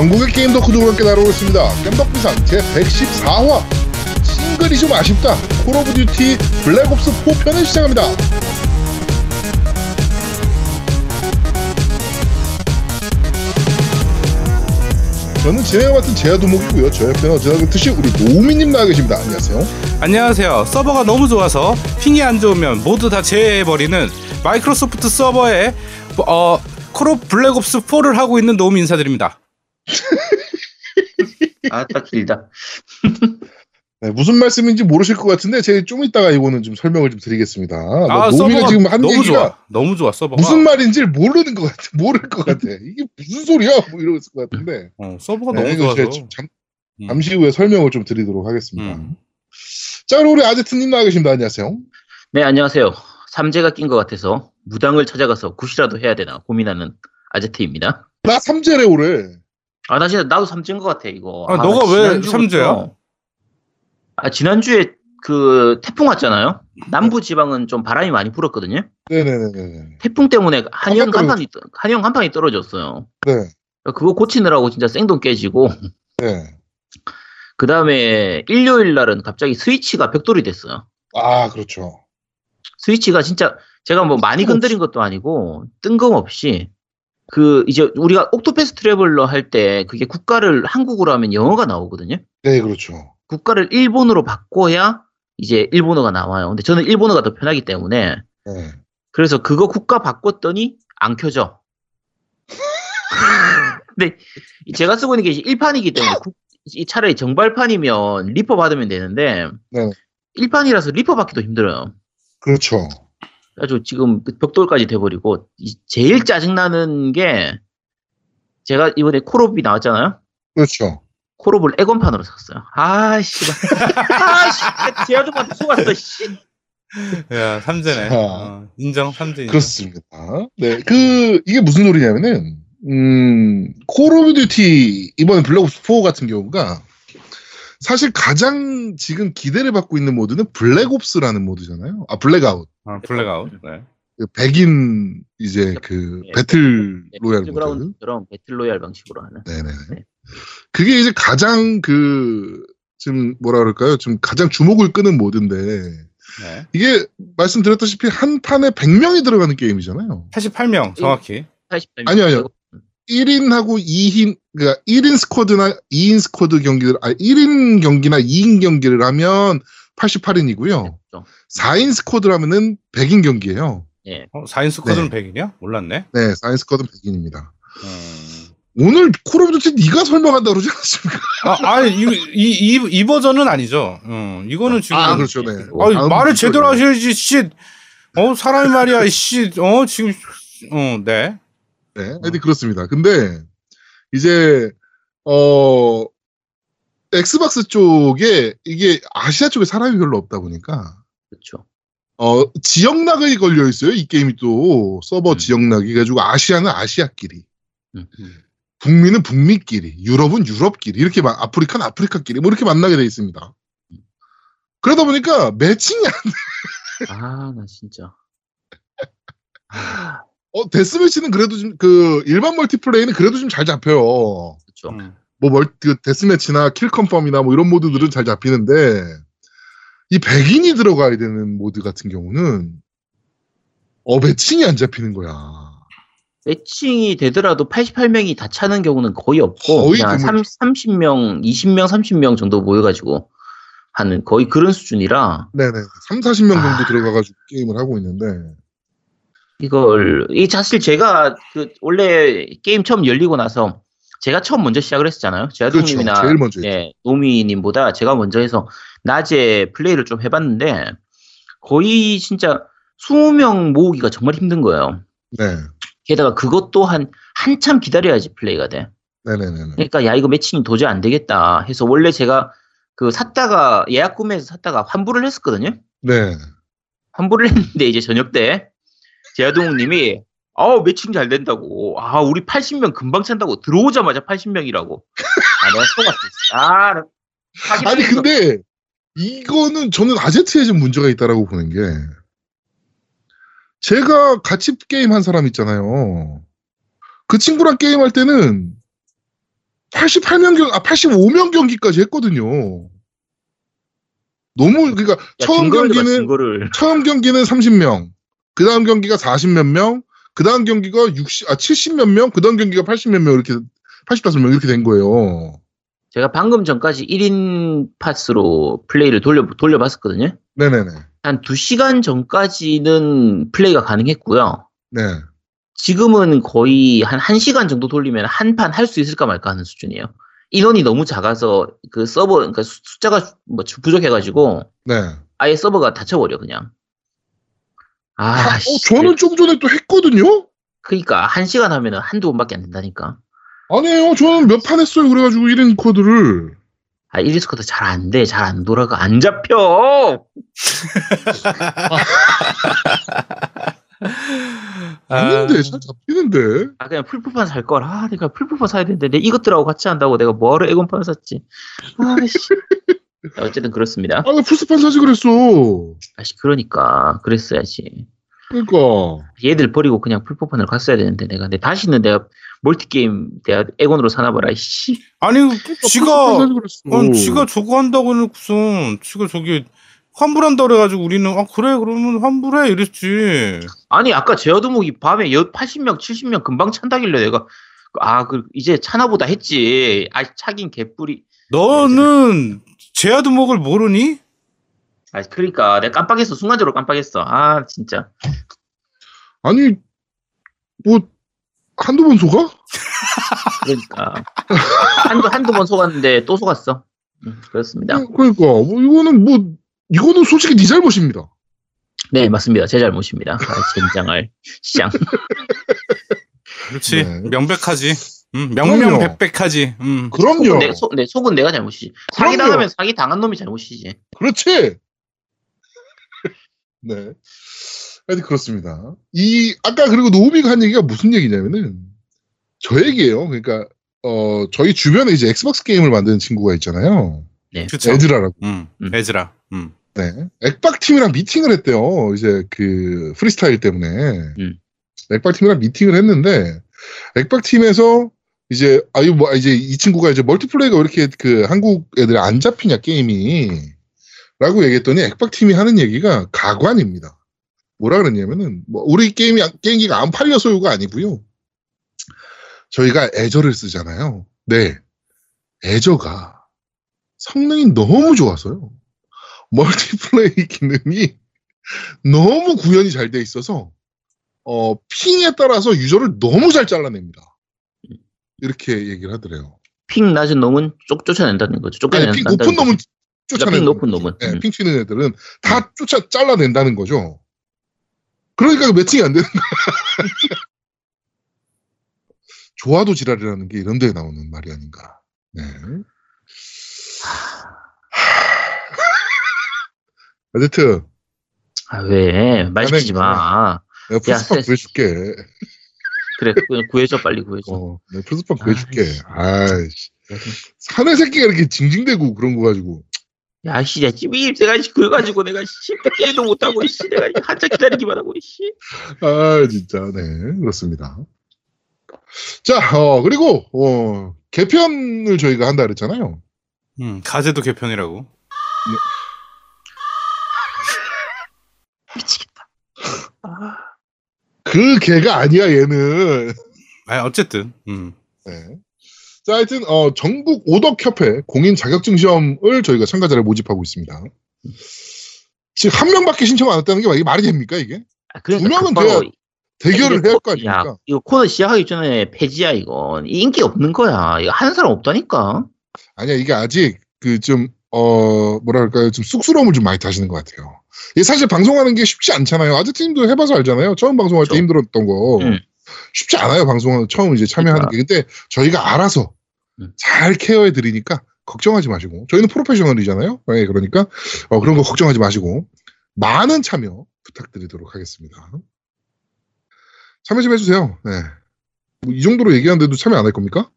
전국의 게임 덕후들과 함께 다루고 있습니다. 겜덕비상 제114화 싱글이 좀 아쉽다. 콜 오브 듀티 블랙옵스 4편을 시작합니다. 저는 진행을 맡은 제야 두목이고요. 저 옆에는 언제나 그렇듯이 우리 노우미님 나와 계십니다. 안녕하세요. 안녕하세요. 서버가 너무 좋아서 ping이 안 좋으면 모두 다 제해버리는 마이크로소프트 서버에 어, 콜옵 블랙옵스 4를 하고 있는 노움 인사드립니다. 아, 딱 길다. 네, 무슨 말씀인지 모르실 것 같은데 제가 좀 이따가 이거는 좀 설명을 좀 드리겠습니다. 아, 노우미가 서버가 지금 한 너무 얘기가 좋아. 너무 좋아 서버가. 무슨 말인지 모르는 것 같아. 모를 것 같아. 이게 무슨 소리야? 뭐 이러고 있을 것 같은데. 어, 서버가 네, 너무 좋아서. 제가 좀 잠, 음. 잠시 후에 설명을 좀 드리도록 하겠습니다. 음. 자, 그럼 우리 아제트님 나와 계십니다. 안녕하세요. 네, 안녕하세요. 삼재가 낀 것 같아서 무당을 찾아가서 굿이라도 해야 되나 고민하는 아제트입니다. 나 삼재래 올해. 아, 나 진짜 나도 삼재인 것 같아, 이거. 아, 너가 나왜 삼재야? 아, 지난주에 그 태풍 왔잖아요? 남부 지방은 좀 바람이 많이 불었거든요? 네네네네. 태풍 때문에 한영 간판이, 떠- 한영 간판이 떨어졌어요. 네. 그거 고치느라고 진짜 생돈 깨지고, 네. 그 다음에 일요일 날은 갑자기 스위치가 벽돌이 됐어요. 아, 그렇죠. 스위치가 진짜 제가 뭐 많이 건드린 것도 아니고 뜬금없이 그 이제 우리가 옥토패스 트래블러 할 때 그게 국가를 한국어로 하면 영어가 나오거든요. 네, 그렇죠. 국가를 일본어로 바꿔야 이제 일본어가 나와요. 근데 저는 일본어가 더 편하기 때문에 네. 그래서 그거 국가 바꿨더니 안 켜져. 근데 제가 쓰고 있는 게 이제 일판이기 때문에 국- 이 차라리 정발판이면 리퍼 받으면 되는데 네. 일판이라서 리퍼 받기도 힘들어요. 그렇죠. 아주 지금 그 벽돌까지 돼버리고 이- 제일 짜증나는 게 제가 이번에 콜옵이 나왔잖아요. 그렇죠. 콜옵을 엑원판으로 샀어요. 아씨, 아씨, 제아도한테 속았어. 씨. 야 삼재네. 자. 어, 인정 삼재. 인정. 그렇습니다. 네. 그, 이게 무슨 소리냐면은, 음, 콜 오브 듀티, 이번 블랙옵스 4 같은 경우가, 사실 가장 지금 기대를 받고 있는 모드는 블랙옵스라는 모드잖아요. 아, 블랙아웃. 어, 블랙아웃. 네. 그 백인, 이제 그, 예. battle royale 모드. 배틀그라운드처럼 battle royale 방식으로 하는. 네네. 네. 그게 이제 가장 그, 좀 뭐라 그럴까요? 좀 가장 주목을 끄는 모드인데, 네. 이게 말씀드렸다시피 한 판에 100명이 들어가는 게임이잖아요. 88명 정확히. 80점. 아니요, 아니요. 1인하고 2인, 그러니까 1인 squad나 2인 squad 경기를, 아, 1인 경기나 2인 경기를 하면 88인이고요. 4인 squad라면은 100인 경기예요. 어, 4인 squad는 네. 100이냐? 몰랐네. 네, 4인 squad는 100인입니다. 음. 오늘 콜 오브 듀티 네가 설명한다 그러지 않습니까? 아, 아니 이, 이, 이, 이 버전은 아니죠. 어, 이거는 지금 아, 그렇죠, 네. 아니, 다음 말을 제대로 네. 하셔야지, 씨. 어, 사람이 말이야, 씨. 어, 지금, 어, 네. 네, 하여튼 그렇습니다. 근데 이제 어 엑스박스 쪽에 이게 아시아 쪽에 사람이 별로 없다 보니까 그렇죠. 어 지역락이 걸려 있어요. 이 게임이 또 서버 음. 지역락이 가지고 아시아는 아시아끼리, 음. 북미는 북미끼리, 유럽은 유럽끼리 이렇게 막 아프리카는 아프리카끼리 뭐 이렇게 만나게 돼 있습니다. 그러다 보니까 매칭이 안 아, 나 진짜. 아, 어 deathmatch는 그래도 좀 그 일반 multiplay는 그래도 좀 잘 잡혀요. 그렇죠. 음. 뭐 멀, 그 deathmatch나 kill confirm이나 뭐 이런 모드들은 잘 잡히는데 이 백인이 들어가야 되는 모드 같은 경우는 어 매칭이 안 잡히는 거야. 매칭이 되더라도 88명이 다 차는 경우는 거의 없고 거의 그냥 드물죠. 30, 30명, 20명, 30명 정도 모여가지고 하는 거의 그런 수준이라 네네. 3, 40명 정도 아. 들어가가지고 게임을 하고 있는데 이걸 이 사실 제가 그 원래 게임 처음 열리고 나서 제가 처음 먼저 시작을 했었잖아요. 그렇죠. 제아동님이나 했죠. 예, 노미님보다 제가 먼저 해서 낮에 플레이를 좀 해봤는데 거의 진짜 20명 모으기가 정말 힘든 거예요. 네. 게다가 그것 또한 한참 기다려야지 플레이가 돼. 네네네. 그러니까 야 이거 매칭이 도저히 안 되겠다 해서 원래 제가 그 샀다가 예약 구매해서 샀다가 환불을 했었거든요. 네. 환불을 했는데 이제 저녁 때 제아동님이 아우 매칭 잘 된다고 아 우리 80명 금방 찬다고 들어오자마자 80명이라고 아 내가 속았어 아 아니. 근데 이거는 저는 아제트에 좀 문제가 있다라고 보는 게 제가 같이 게임 한 사람 있잖아요. 그 친구랑 게임 할 때는 88명 경, 아 85명 경기까지 했거든요. 너무 그러니까 야, 처음 봐, 경기는 증거를. 처음 경기는 30명, 그 다음 경기가 40몇 명, 그 다음 경기가 60, 아 70몇 명, 그 다음 경기가 80몇 명 이렇게 85명 이렇게 된 거예요. 제가 방금 전까지 1인 파스로 플레이를 돌려, 돌려봤었거든요. 네네네. 한 2시간 전까지는 플레이가 가능했고요. 네. 지금은 거의 한 1시간 정도 돌리면 한 판 할 수 있을까 말까 하는 수준이에요. 인원이 너무 작아서 그 서버, 그러니까 수- 숫자가 뭐 부족해가지고 네. 아예 서버가 닫혀버려, 그냥. 아, 아, 어, 씨. 저는 좀 전에 또 했거든요? 그니까, 한 시간 하면은 한두 번밖에 안 된다니까. 아니에요. 저는 몇 판 했어요. 그래가지고 1인 squad를. 아, 1인 squad 잘 안 돼. 잘 안 돌아가. 안 잡혀! 아닌데, 잘 잡히는데. 아, 그냥 플스판 살 걸. 아, 내가 플스판 사야 되는데, 내 이것들하고 같이 한다고 내가 뭐하러 엑원판 샀지. 아씨. 어쨌든 그렇습니다. 아, 왜 플스판 사지 그랬어. 아씨, 그러니까. 그랬어야지. 그러니까. 얘들 버리고 그냥 풀포판으로 갔어야 되는데, 내가. 근데 다시는 내가 멀티게임, 내가 에곤으로 사나봐라, 씨. 아니 플스판 지가. 어, 지가 저거 한다고 해놓고선 지가 저기 환불한다 그래가지고 우리는 아 그래 그러면 환불해 이랬지. 아니, 아까 제어두목이 밤에 80명, 70명 금방 찬다길래 내가, 아, 그, 이제 차나보다 했지. 아, 차긴 개뿔이. 너는 제아두목을 모르니? 아, 그러니까. 내가 깜빡했어. 순간적으로 깜빡했어. 아, 진짜. 아니, 뭐, 한두 번 속아? 그러니까. 한두, 한두 번 속았는데 또 속았어. 음, 그렇습니다. 어, 그러니까. 뭐, 이거는 뭐, 이거는 솔직히 네 잘못입니다. 네, 맞습니다. 제 잘못입니다. 아, 젠장할 시장. 그렇지 네. 명백하지. 음. 명명백백하지. 음. 그럼요. 속은, 내, 속, 네, 속은 내가 잘못이지. 사기 그럼요. 당하면 사기 당한 놈이 잘못이지. 그렇지. 네. 하여튼 그렇습니다. 이 아까 그리고 노우미가 한 얘기가 무슨 얘기냐면은 저 얘기예요. 그러니까 어 저희 주변에 이제 Xbox 게임을 만드는 친구가 있잖아요. 그쵸. 에즈라라고. 음, 음. 에즈라. 음. 네. 액박 팀이랑 미팅을 했대요. 이제 그 프리스타일 때문에. 음. 액박 팀이랑 미팅을 했는데 액박 팀에서 이제 아유 뭐 이제 이 친구가 이제 멀티플레이가 왜 이렇게 그 한국 애들이 안 잡히냐 게임이 라고 얘기했더니 액박 팀이 하는 얘기가 가관입니다. 뭐라 그랬냐면은 뭐 우리 게임이 게임기가 안 팔려서요가 아니고요. 저희가 애저를 쓰잖아요. 네. 애저가 성능이 너무 좋아서요. 멀티플레이 기능이 너무 구현이 잘 돼 있어서 어, 핑에 따라서 유저를 너무 잘 잘라냅니다. 이렇게 얘기를 하더래요. 핑 낮은 놈은 쫓, 쫓아낸다는 거죠. 아니, 쫓아낸다는 핑 높은 놈은 쫓아내는 핑 높은 거죠. 놈은. 네, 음. 핑 치는 애들은 다 쫓아 잘라낸다는 거죠. 그러니까 매칭이 안 되는 거야. 좋아도 지랄이라는 게 이런 데에 나오는 말이 아닌가. 네. 어쨌든 아, 왜? 말 시키지 마. 내가 플스판 야, 구해줄게. 그래, 구- 구해줘, 빨리 구해줘. 어, 내가 플스판 아, 구해줄게. 씨. 아이씨. 사내 새끼가 이렇게 징징대고 그런 거 가지고. 야, 씨, 야, 찜이 내가 씨, 그래가지고 내가 씨, 게임도 못하고, 씨, 내가 한참 기다리기만 하고, 씨. 아, 진짜, 네, 그렇습니다. 자, 어, 그리고, 어, 개편을 저희가 한다 그랬잖아요. 음, 가제도 개편이라고. 미치겠다. 아, 그 개가 아니야, 얘는. 아, 어쨌든. 음. 네. 자, 하여튼, 어, 전국 오덕협회 공인 자격증 시험을 저희가 참가자를 모집하고 있습니다. 지금 한 명밖에 신청 안 했다는 게 이게 말이 됩니까, 이게? 아, 그러니까 두 명은 돼야 대결을 해야 할거 코- 아닙니까? 야, 이거 코너 시작하기 전에 폐지야, 이건. 이 인기 없는 거야. 이거 하는 사람 없다니까. 아니야, 이게 아직 그 좀, 어, 뭐랄까요. 좀 쑥스러움을 좀 많이 타시는 것 같아요. 이게 사실 방송하는 게 쉽지 않잖아요. 아재팀도 해봐서 알잖아요. 처음 방송할 때 그렇죠. 힘들었던 거. 응. 쉽지 않아요. 방송하는 처음 이제 참여하는 게. 근데 저희가 알아서 응. 잘 케어해 드리니까 걱정하지 마시고. 저희는 프로페셔널이잖아요. 네, 그러니까 어, 그런 거 걱정하지 마시고 많은 참여 부탁드리도록 하겠습니다. 참여 좀 해주세요. 네. 뭐 이 정도로 얘기하는데도 참여 안 할 겁니까?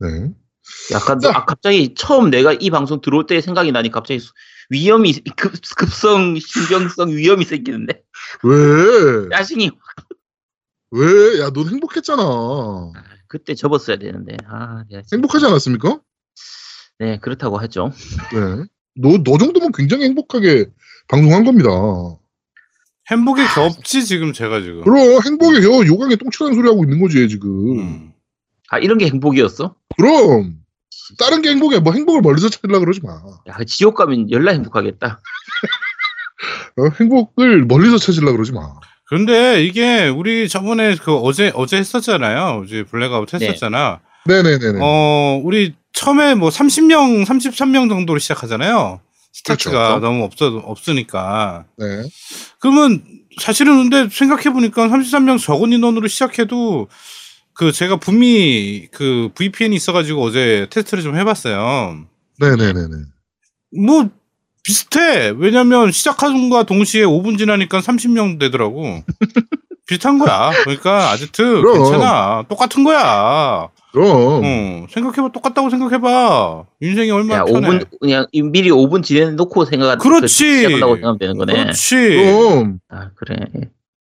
네. 약간, 자. 아, 갑자기 처음 내가 이 방송 들어올 때 생각이 나니 갑자기 수- 위험이, 급, 급성, 신경성 위험이 생기는데. 왜? 야싱이. 왜? 야, 넌 행복했잖아. 그때 접었어야 되는데. 아, 진짜- 행복하지 않았습니까? 네, 그렇다고 하죠. 네. 너, 너 정도면 굉장히 행복하게 방송한 겁니다. 행복에 겹지 지금 제가 지금. 그럼 행복에 겨 요강에 똥칠하는 소리 하고 있는 거지 지금. 음. 아, 이런 게 행복이었어? 그럼 다른 게 행복이야. 뭐 행복을 멀리서 찾으려 그러지 마. 야, 그 지옥 가면 열나 행복하겠다. 어, 행복을 멀리서 찾으려 그러지 마. 근데 이게 우리 저번에 그 어제 어제 했었잖아요. 어제 블랙아웃 네. 했었잖아. 네 네네네. 어, 우리 처음에 뭐 30명, 33명 정도로 시작하잖아요. 스타트가 그렇죠. 너무 없어 없으니까. 네. 그러면 사실은 근데 생각해 보니까 33명 적은 인원으로 시작해도 그 제가 분미 그 VPN이 있어가지고 어제 테스트를 좀 해봤어요. 네네네네. 뭐 비슷해. 왜냐면 시작하는과 동시에 5분 지나니까 30명 되더라고. 비슷한 거야. 그러니까 아지트 그럼. 괜찮아. 똑같은 거야. 그럼. 어, 생각해봐. 똑같다고 생각해봐. 인생이 얼마나 야, 편해. 5분, 그냥 미리 5분 지내놓고 생각, 그렇지. 시작한다고 생각하면 되는 거네. 그렇지. 그럼 아, 그래.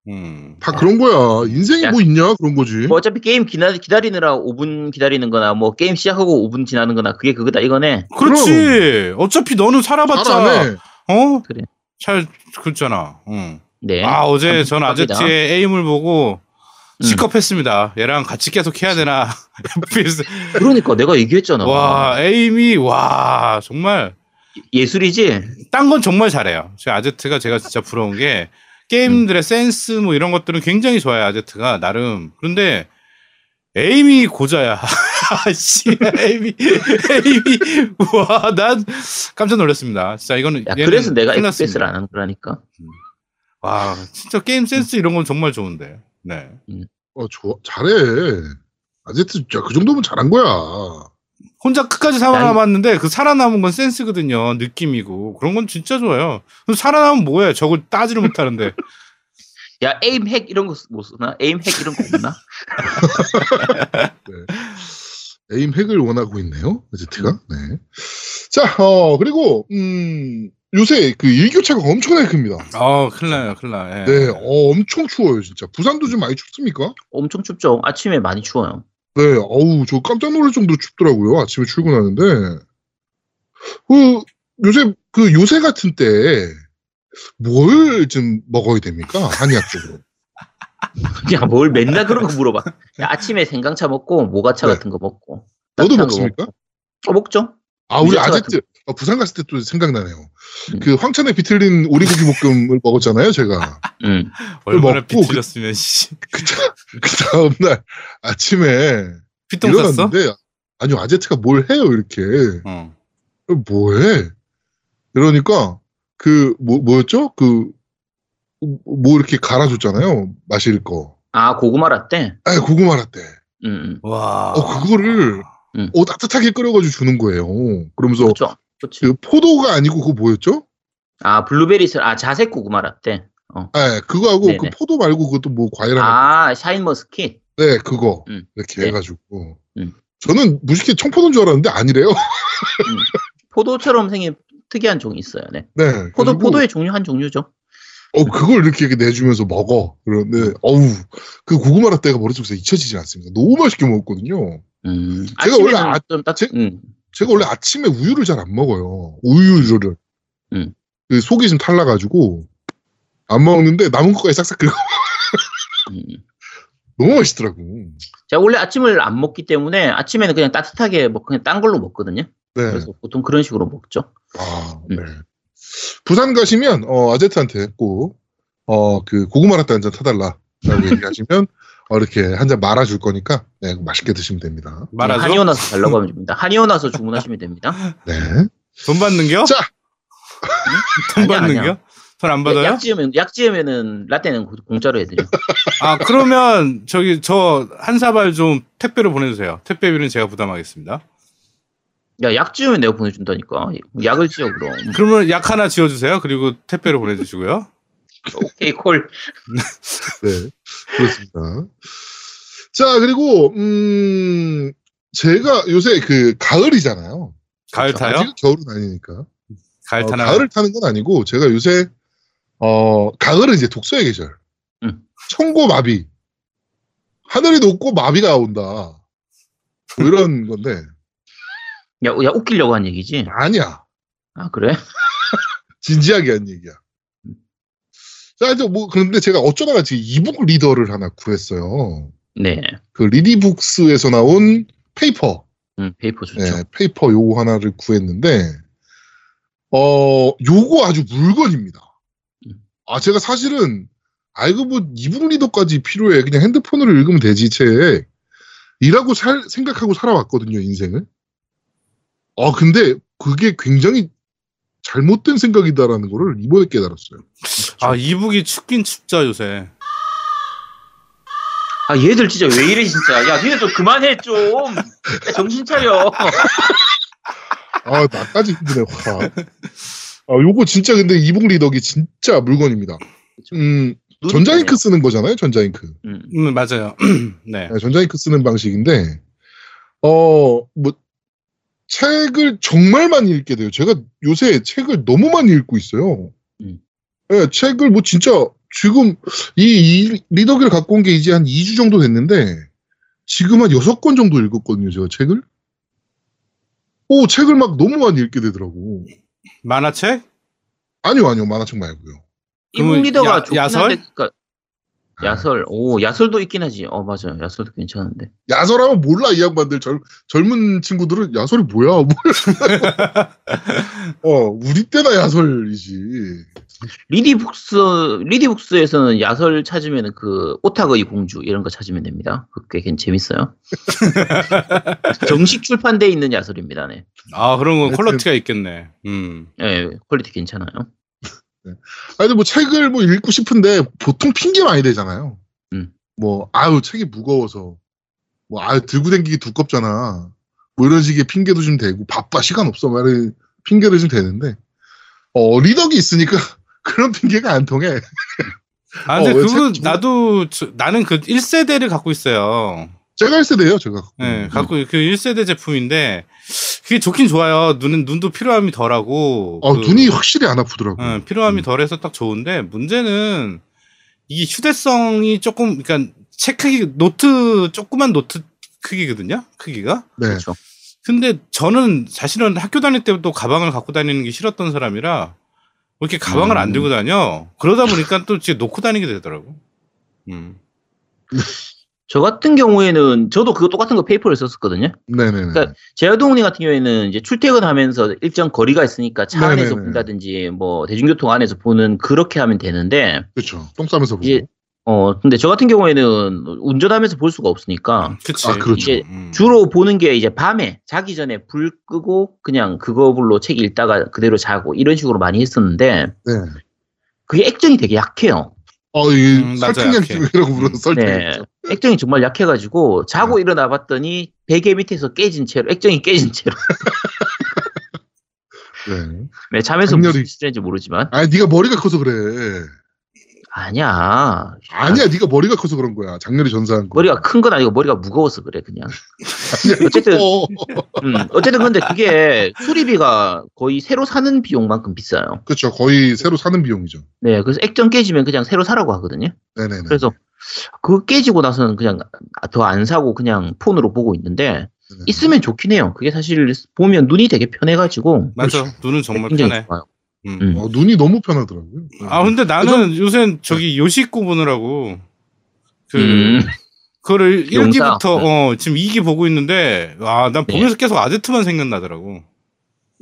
음. 다 그런 거야. 인생이 야. 뭐 있냐 그런 거지. 뭐 어차피 게임 기다, 기다리느라 5분 기다리는 거나, 뭐 게임 시작하고 5분 지나는 거나, 그게 그거다, 이거네. 그렇지. 어차피 너는 살아봤자 잘하네. 어? 그래. 잘 그랬잖아. 응. 네. 아 어제 전. 아제트의 aim을 보고 음. 시겁했습니다. 얘랑 같이 계속 해야 되나. FPS. 그러니까 내가 얘기했잖아. 와 aim이 와 정말 예술이지? 딴 건 정말 잘해요. 제 아제트가 제가 진짜 부러운 게 게임들의 센스 뭐 이런 것들은 굉장히 좋아요. 아제트가 나름. 그런데 aim이 고자야. 씨 aim이 aim이 와 난 깜짝 놀랐습니다. 진짜 이거는 야, 그래서 내가 FPS를. 안 하는 거라니까. 와 진짜 게임 센스 이런 건 정말 좋은데. 네. 어, 좋아. 잘해. 아제트 야, 그 정도면 잘한 거야. 혼자 끝까지 살아남았는데 그 살아남은 건 센스거든요. 느낌이고 그런 건 진짜 좋아요. 그럼 살아남으면 뭐해? 적을 따지를 못하는데. 야, aim hack 이런 거 못 쓰나? aim hack 이런 거 없나? aim hack을 원하고 있네요. 아제트가. 네. 자, 어, 그리고, 음, 요새 그 일교차가 엄청나게 큽니다. 어 큰일 나요, 큰일 나. 예. 네, 어, 엄청 추워요, 진짜. 부산도 좀 많이 춥습니까? 엄청 춥죠. 아침에 많이 추워요. 네, 어우, 저 깜짝 놀랄 정도로 춥더라고요. 아침에 출근하는데. 그, 요새, 그 요새 같은 때, 뭘 좀 먹어야 됩니까? 한의학적으로. 야, 뭘 맨날 그런 거 물어봐. 야, 아침에 생강차 먹고 모가차 네. 같은 거 먹고. 너도 먹습니까? 먹고. 어, 먹죠. 아, 우리 아제트, 어, 부산 갔을 때 또 생각나네요. 음. 그 황천에 비틀린 오리고기 볶음을 먹었잖아요, 제가. 응. 얼마나 비틀렸으면 씨. 그, 다- 그 다음 날 아침에 피똥? 일어났는데, 아니요, 아제트가 뭘 해요, 이렇게. 어. 뭐해? 이러니까, 그, 뭐, 뭐였죠? 그, 뭐 이렇게 갈아줬잖아요. 마실 거. 아, 고구마 라떼? 아, 고구마 라떼. 응, 응. 와. 어, 그거를, 음. 어, 따뜻하게 끓여가지고 주는 거예요. 그러면서, 그렇 죠. 그렇지. 그 포도가 아니고 그거 뭐였죠? 아, 블루베리, 스- 아, 자색 고구마 라떼. 어. 아, 그거하고 네네. 그 포도 말고 그것도 뭐 과일 하나. 아, 샤인머스킷. 네, 그거. 음. 이렇게 네. 해가지고. 음. 저는 무식해 청포도인 줄 알았는데 아니래요. 포도처럼 생긴 특이한 종이 있어요. 네. 네. 포도, 포도의 종류 한 종류죠. 어, 그걸 이렇게 내주면서 먹어. 그런데, 어우, 그 고구마 라떼가 머릿속에서 잊혀지지 않습니다. 너무 맛있게 먹었거든요. 음. 제가 원래 아- 좀 딱, 제- 음. 제가 원래 아침에 우유를 잘 안 먹어요. 우유를. 음. 그 속이 좀 탈라가지고, 안 먹는데 남은 것까지 싹싹 긁어. 음. 너무 맛있더라고. 제가 원래 아침을 안 먹기 때문에 아침에는 그냥 따뜻하게 뭐 그냥 딴 걸로 먹거든요. 네. 그래서 보통 그런 식으로 먹죠. 아, 음. 네. 부산 가시면, 어, 아제트한테 꼭, 어, 그 고구마 라떼 한잔 타달라. 라고 얘기하시면, 어, 이렇게 한 잔 말아줄 거니까, 네, 맛있게 드시면 됩니다. 말하죠. 한의원 와서 달라고 하면 됩니다. 한의원 와서 주문하시면 됩니다. 네. 돈 받는겨? 자. 돈 받는겨? 돈 안 받아요? 약 지으면 약 지으면은 라떼는 고- 공짜로 해드려. 아 그러면 저기 저 한 사발 좀 택배로 보내주세요. 택배비는 제가 부담하겠습니다. 야, 약 지으면 내가 보내준다니까. 약을 지어 그럼. 그러면 약 하나 지어주세요. 그리고 택배로 보내주시고요. 오케이 콜. 네. 그렇습니다. 자, 그리고, 음, 제가 요새 그 가을이잖아요. 가을 타요? 아직 겨울은 아니니까. 가을 어, 타나? 가을을 타는 건 아니고, 제가 요새, 어, 가을은 이제 독서의 계절. 음. 청고 마비. 하늘이 높고 마비가 온다. 뭐 이런 건데 야, 야 웃기려고 한 얘기지. 아니야. 아 그래? 진지하게 한 얘기야. 자, 이제 뭐, 그런데 제가 어쩌다가 지금 e-book reader를 하나 구했어요. 네. 그 리디북스에서 나온 페이퍼. 음, 페이퍼 좋죠. 네, 페이퍼 요거 하나를 구했는데, 어, 요거 아주 물건입니다. 음. 아, 제가 사실은, 아이고, 뭐, e-book reader까지 필요해. 그냥 핸드폰으로 읽으면 되지, 책. 이라고 살, 생각하고 살아왔거든요, 인생을. 아, 근데 그게 굉장히 잘못된 생각이다라는 거를 이번에 깨달았어요. 아 이북이 춥긴 춥죠 요새. 아 얘들 진짜 왜 이래 진짜. 야 니네 좀 그만해 좀. 야, 정신 차려. 아, 나까지 힘드네, 화. 아, 요거 진짜 근데 이북 리더기 진짜 물건입니다. 음, 전자잉크 쓰는 거잖아요, 전자잉크. 음. 음 맞아요. 네. 네, 전자잉크 쓰는 방식인데, 어, 뭐, 책을 정말 많이 읽게 돼요. 제가 요새 책을 너무 많이 읽고 있어요. 음. 네, 책을 뭐 진짜 지금 이, 이 리더기를 갖고 온 게 이제 한 2주 정도 됐는데, 지금 한 6권 정도 읽었거든요, 제가 책을. 오, 책을 막 너무 많이 읽게 되더라고. 만화책? 아니요, 아니요, 만화책 말고요. e-book 그러면 reader가 야- 좋긴 야설? 한데, 그러니까 야설. 오 야설도 있긴 하지. 어 맞아요. 야설도 괜찮은데. 야설하면 몰라, 이 양반들. 젊, 젊은 친구들은 야설이 뭐야. 어, 우리 때나 야설이지. 리디북스 리디북스에서는 야설 찾으면 그 오타거이 공주 이런 거 찾으면 됩니다. 그게 괜 재밌어요. 정식 출판돼 있는 야설입니다. 네. 아 그런 건 quality가 있겠네. 음. 예, quality 괜찮아요. 아니, 근데 뭐 책을 뭐 읽고 싶은데 보통 핑계 많이 대잖아요. 음. 뭐, 아유, 책이 무거워서. 뭐, 아유, 들고 다니기 두껍잖아. 뭐 이런 식의 핑계도 좀 대고, 바빠, 시간 없어. 말을 핑계를 좀 대는데, 어, reader기 있으니까 그런 핑계가 안 통해. 아 근데 어, 왜 그거 책- 나도 저- 나는 그 1세대를 갖고 있어요. 제가 1세대예요 제가. 네, 음. 갖고 그 1세대 제품인데 그게 좋긴 좋아요. 눈은 눈도 피로함이 덜하고 어, 그- 눈이 확실히 안 아프더라고요. 어, 피로함이 음. 덜해서 딱 좋은데 문제는 이게 휴대성이 조금 그러니까 책 크기 노트 조그만 노트 크기거든요. 크기가. 네. 그렇죠. 근데 저는 사실은 학교 다닐 때부터 가방을 갖고 다니는 게 싫었던 사람이라 뭐 이렇게 가방을 안 음. 들고 다녀. 그러다 보니까 또 이제 놓고 다니게 되더라고. 음. 저 같은 경우에는 저도 그거 똑같은 거 페이퍼를 썼었거든요. 네네네. 그러니까 제아동님 같은 경우에는 이제 출퇴근하면서 일정 거리가 있으니까 차 안에서 네네네. 본다든지 뭐 대중교통 안에서 보는 그렇게 하면 되는데 그렇죠. 똥 싸면서 보고. 이제 어 근데 저 같은 경우에는 운전하면서 볼 수가 없으니까 그치. 아, 그렇죠. 이제 음. 주로 보는 게 이제 밤에 자기 전에 불 끄고 그냥 그거로 책 읽다가 그대로 자고 이런 식으로 많이 했었는데 네. 그게 액정이 되게 약해요. 어, 이 음, 맞아요. 설득력이라고 불러서 설득. 네. 액정이 정말 약해가지고 자고 네. 일어나 봤더니 베개 밑에서 깨진 채로 액정이 깨진 채로 네. 네, 잠에서 장렬히- 무슨 했는지 모르지만 아니 네가 머리가 커서 그래. 아니야 아니야, 네가 머리가 커서 그런 거야. 장렬히 전사한 거. 머리가 큰 건 아니고 머리가 무거워서 그래 그냥 아니야, 어쨌든- 어, 음, 어쨌든 근데 그게 수리비가 거의 새로 사는 비용만큼 비싸요 그렇죠. 거의 새로 사는 비용이죠. 네 그래서 액정 깨지면 그냥 새로 사라고 하거든요 네네네. 그래서 그거 깨지고 나서는 그냥 더 안 사고 그냥 폰으로 보고 있는데 네네. 있으면 좋긴 해요 그게 사실 보면 눈이 되게 편해가지고 맞아. 눈은 정말 편해. 좋아요 음. 음. 어, 눈이 너무 편하더라고요. 아 근데 나는 요새 저기 요시코 보느라고 그 음. 그거를 용사. 1기부터 어 지금 2기 보고 있는데 와난 네. 보면서 계속 아제트만 생각나더라고.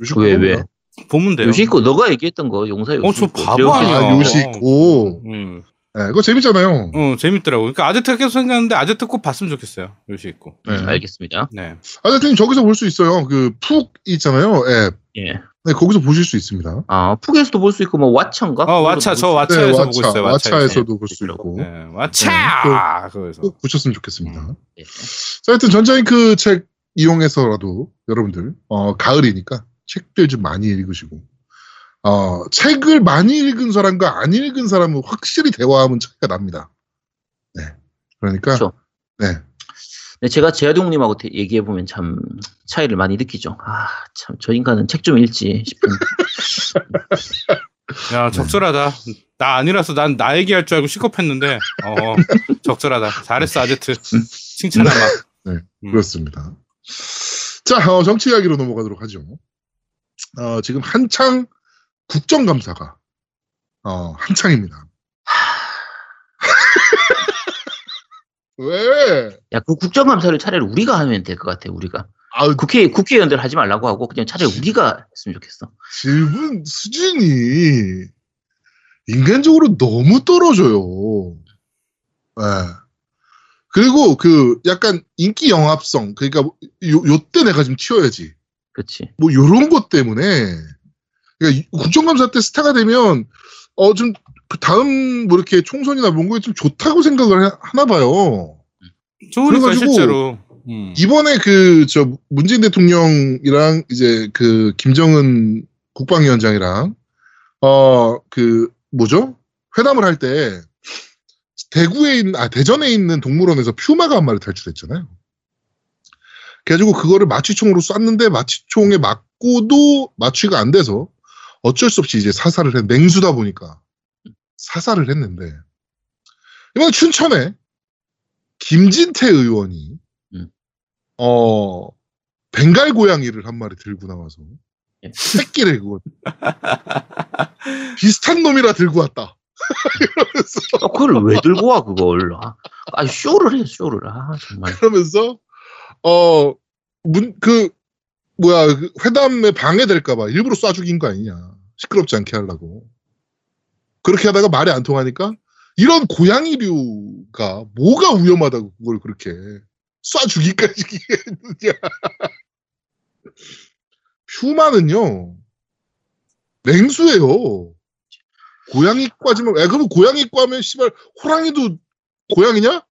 요시코 왜? 왜? 보면 돼요. 요시코 너가 얘기했던 거 용사 요시코 어, 저 바보 아, 아니야. 요시코. 음. 네, 그거 재밌잖아요. 어 재밌더라고. 그러니까 아제트가 계속 생각나는데 아제트 꼭 봤으면 좋겠어요. 요시코. 네. 알겠습니다 네. 아저님 저기서 볼 수 있어요. 그 푹 있잖아요. 앱. 예. 네, 거기서 보실 수 있습니다. 아 푸에서도 볼 수 있고 뭐 왓챠인가? 어 왓챠 저 네, 왓챠에서 보고 있어요. 왓챠에서. 왓챠에서도 볼 수 있고. 네, 왓챠 그거에서. 꼭 보셨으면 좋겠습니다. 예. 자, 하여튼 전자잉크 책 이용해서라도 여러분들, 어, 가을이니까 책들 좀 많이 읽으시고, 어, 책을 많이 읽은 사람과 안 읽은 사람은 확실히 대화하면 차이가 납니다. 네. 그러니까, 그렇죠. 네. 네, 제가 제아동님하고 얘기해 보면 참 차이를 많이 느끼죠. 아 참 저 인간은 책 좀 읽지 싶은. 야 적절하다. 나 아니라서 난 나 얘기할 줄 알고 시겁했는데 어 적절하다. 잘했어 아제트. 칭찬하마. 네, 음. 그렇습니다. 자, 어, 정치 이야기로 넘어가도록 하죠. 어, 지금 한창 국정감사가 어, 한창입니다. 왜? 야, 그 국정감사를 차라리 우리가 하면 될 것 같아, 우리가. 아, 국회, 국회의원들 하지 말라고 하고, 그냥 차라리 우리가 했으면 좋겠어. 질문 수준이 인간적으로 너무 떨어져요. 예. 그리고 그 약간 인기 영합성, 그러니까 요, 요때 내가 좀 튀어야지. 그치. 뭐 요런 것 때문에 그러니까 이- 국정감사 때 스타가 되면 어 좀 그 다음 뭐 이렇게 총선이나 뭔 거에 좀 좋다고 생각을 하- 하나 봐요. 좋으니까 실제로. 음. 이번에 그 저 문재인 대통령이랑 이제 그 김정은 국방위원장이랑 어 그 뭐죠 회담을 할 때 대구에 있는 아 대전에 있는 동물원에서 퓨마가 한 마리 탈출했잖아요. 그래가지고 그거를 마취총으로 쐈는데 마취총에 맞고도 마취가 안 돼서 어쩔 수 없이 이제 사살을 했 맹수다 보니까 사살을 했는데 이번에 춘천에 김진태 의원이 음. 어 벵갈 고양이를 한 마리 들고 나와서 예. 새끼를 그거 비슷한 놈이라 들고 왔다. 이러면서 어, 그걸 왜 들고 와, 그걸. 아, 아, 쇼를 해, 쇼를. 아, 정말. 그러면서 어 문 그 뭐야 그 회담에 방해될까봐 일부러 쏴 죽인 거 아니냐 시끄럽지 않게 하려고 그렇게 하다가 말이 안 통하니까 이런 고양이류가 뭐가 위험하다고 그걸 그렇게 쏴 죽이까지 했느냐 퓨마는요 맹수예요 고양이과지만 야 그러면 고양이과면 씨발 호랑이도 고양이냐?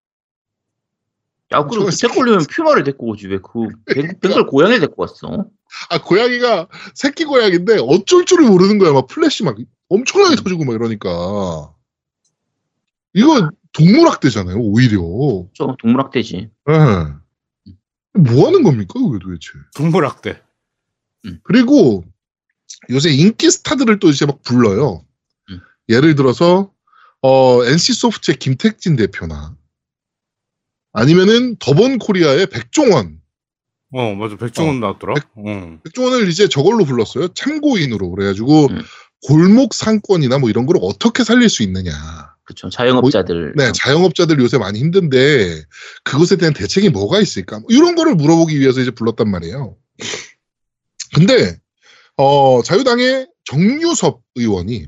야, 그럼 그때 걸리면 퓨마를 데리고 오지. 왜 그, 벵갈 고양이 데리고 왔어? 아 고양이가 새끼 고양인데 어쩔 줄을 모르는 거야 막 플래시 막 엄청나게 터지고 막 이러니까 이거 동물학대잖아요 오히려 저 동물학대지. 예. 뭐 하는 겁니까 이게 도대체 동물학대. 그리고 요새 인기 스타들을 또 이제 막 불러요 음. 예를 들어서 어 NC 소프트의 김택진 대표나 아니면은 더본 코리아의 백종원 어, 맞아. 백종원 나왔더라. 어. 백종원을 이제 저걸로 불렀어요. 참고인으로. 그래가지고 음. 골목 상권이나 뭐 이런 걸 어떻게 살릴 수 있느냐. 그쵸. 자영업자들. 네, 자영업자들 요새 많이 힘든데 그것에 대한 대책이 뭐가 있을까? 뭐 이런 거를 물어보기 위해서 이제 불렀단 말이에요. 근데 어, 자유당의 정유섭 의원이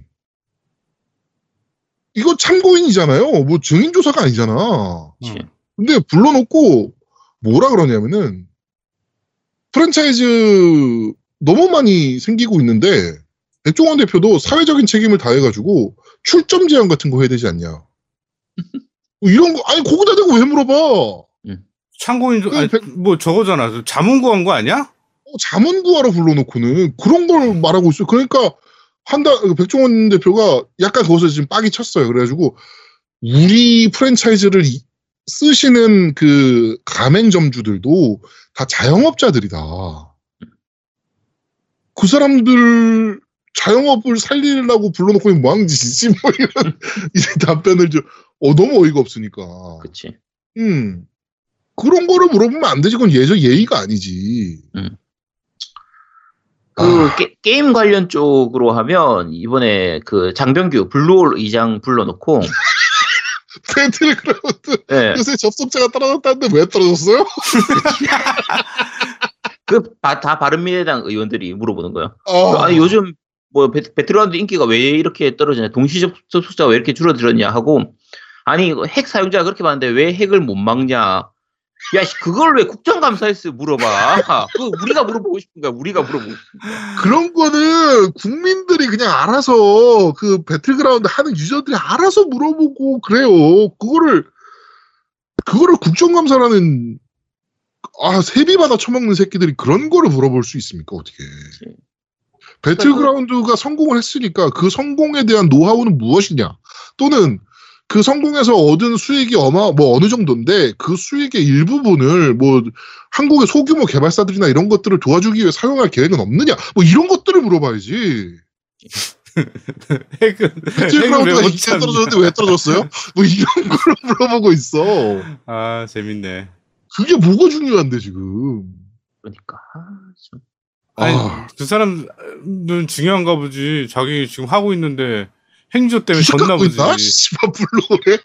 이거 참고인이잖아요. 뭐 증인 조사가 아니잖아. 그치. 음. 근데 불러놓고 뭐라 그러냐면은 프랜차이즈 너무 많이 생기고 있는데 백종원 대표도 사회적인 책임을 다해가지고 출점 제한 같은 거 해야 되지 않냐. 뭐 이런 거 아니 거기다 대고 왜 물어봐? 참고인도, 그 아니, 백- 뭐 저거잖아. 자문 구한 거 아니야? 어, 자문 구하러 불러놓고는 그런 걸 말하고 있어요. 그러니까 한다 백종원 대표가 약간 거기서 지금 빡이 쳤어요. 그래가지고 우리 프랜차이즈를 이- 쓰시는 그 가맹점주들도 다 자영업자들이다. 그 사람들 자영업을 살리려고 불러놓고 뭐 하는 짓이지? 뭐 이런 답변을 좀 어, 너무 어이가 없으니까. 그치. 음. 그런 거를 물어보면 안 되지. 그건 예저 예의가 아니지. 음. 아. 그 게, 게임 관련 쪽으로 하면 이번에 그 장병규 블루홀 의장 불러놓고 배틀그라운드 예, 요새 접속자가 떨어졌다는데 왜 떨어졌어요? 그 다 바른미래당 의원들이 물어보는 거예요. 아, 아니 요즘 뭐 배, 배틀그라운드 인기가 왜 이렇게 떨어지냐, 동시 접- 접속자가 왜 이렇게 줄어들었냐 하고 아니 핵 사용자가 그렇게 많은데 왜 핵을 못 막냐? 야, 씨, 그걸 왜 국정감사에서 물어봐? 그 우리가 물어보고 싶은 거야. 우리가 물어보고 싶은 거야. 그런 거는 국민들이 그냥 알아서 그 배틀그라운드 하는 유저들이 알아서 물어보고 그래요. 그거를 그거를 국정감사라는 아 세비 받아 처먹는 새끼들이 그런 거를 물어볼 수 있습니까 어떻게? 배틀그라운드가 성공을 했으니까 그 성공에 대한 노하우는 무엇이냐? 또는 그 성공에서 얻은 수익이 어마 뭐 어느 정도인데 그 수익의 일부분을 뭐 한국의 소규모 개발사들이나 이런 것들을 도와주기 위해 사용할 계획은 없느냐? 뭐 이런 것들을 물어봐야지. 핵은, 배틀그라운드가 참냐. 떨어졌는데 왜 떨어졌어요? 뭐 이런 걸 물어보고 있어. 아, 재밌네. 그게 뭐가 중요한데 지금? 그러니까 아, 참. 아니 아. 그 사람은 중요한가 보지. 자기 지금 하고 있는데 행조 때문에 졌나 보지. 씨발 블로그에.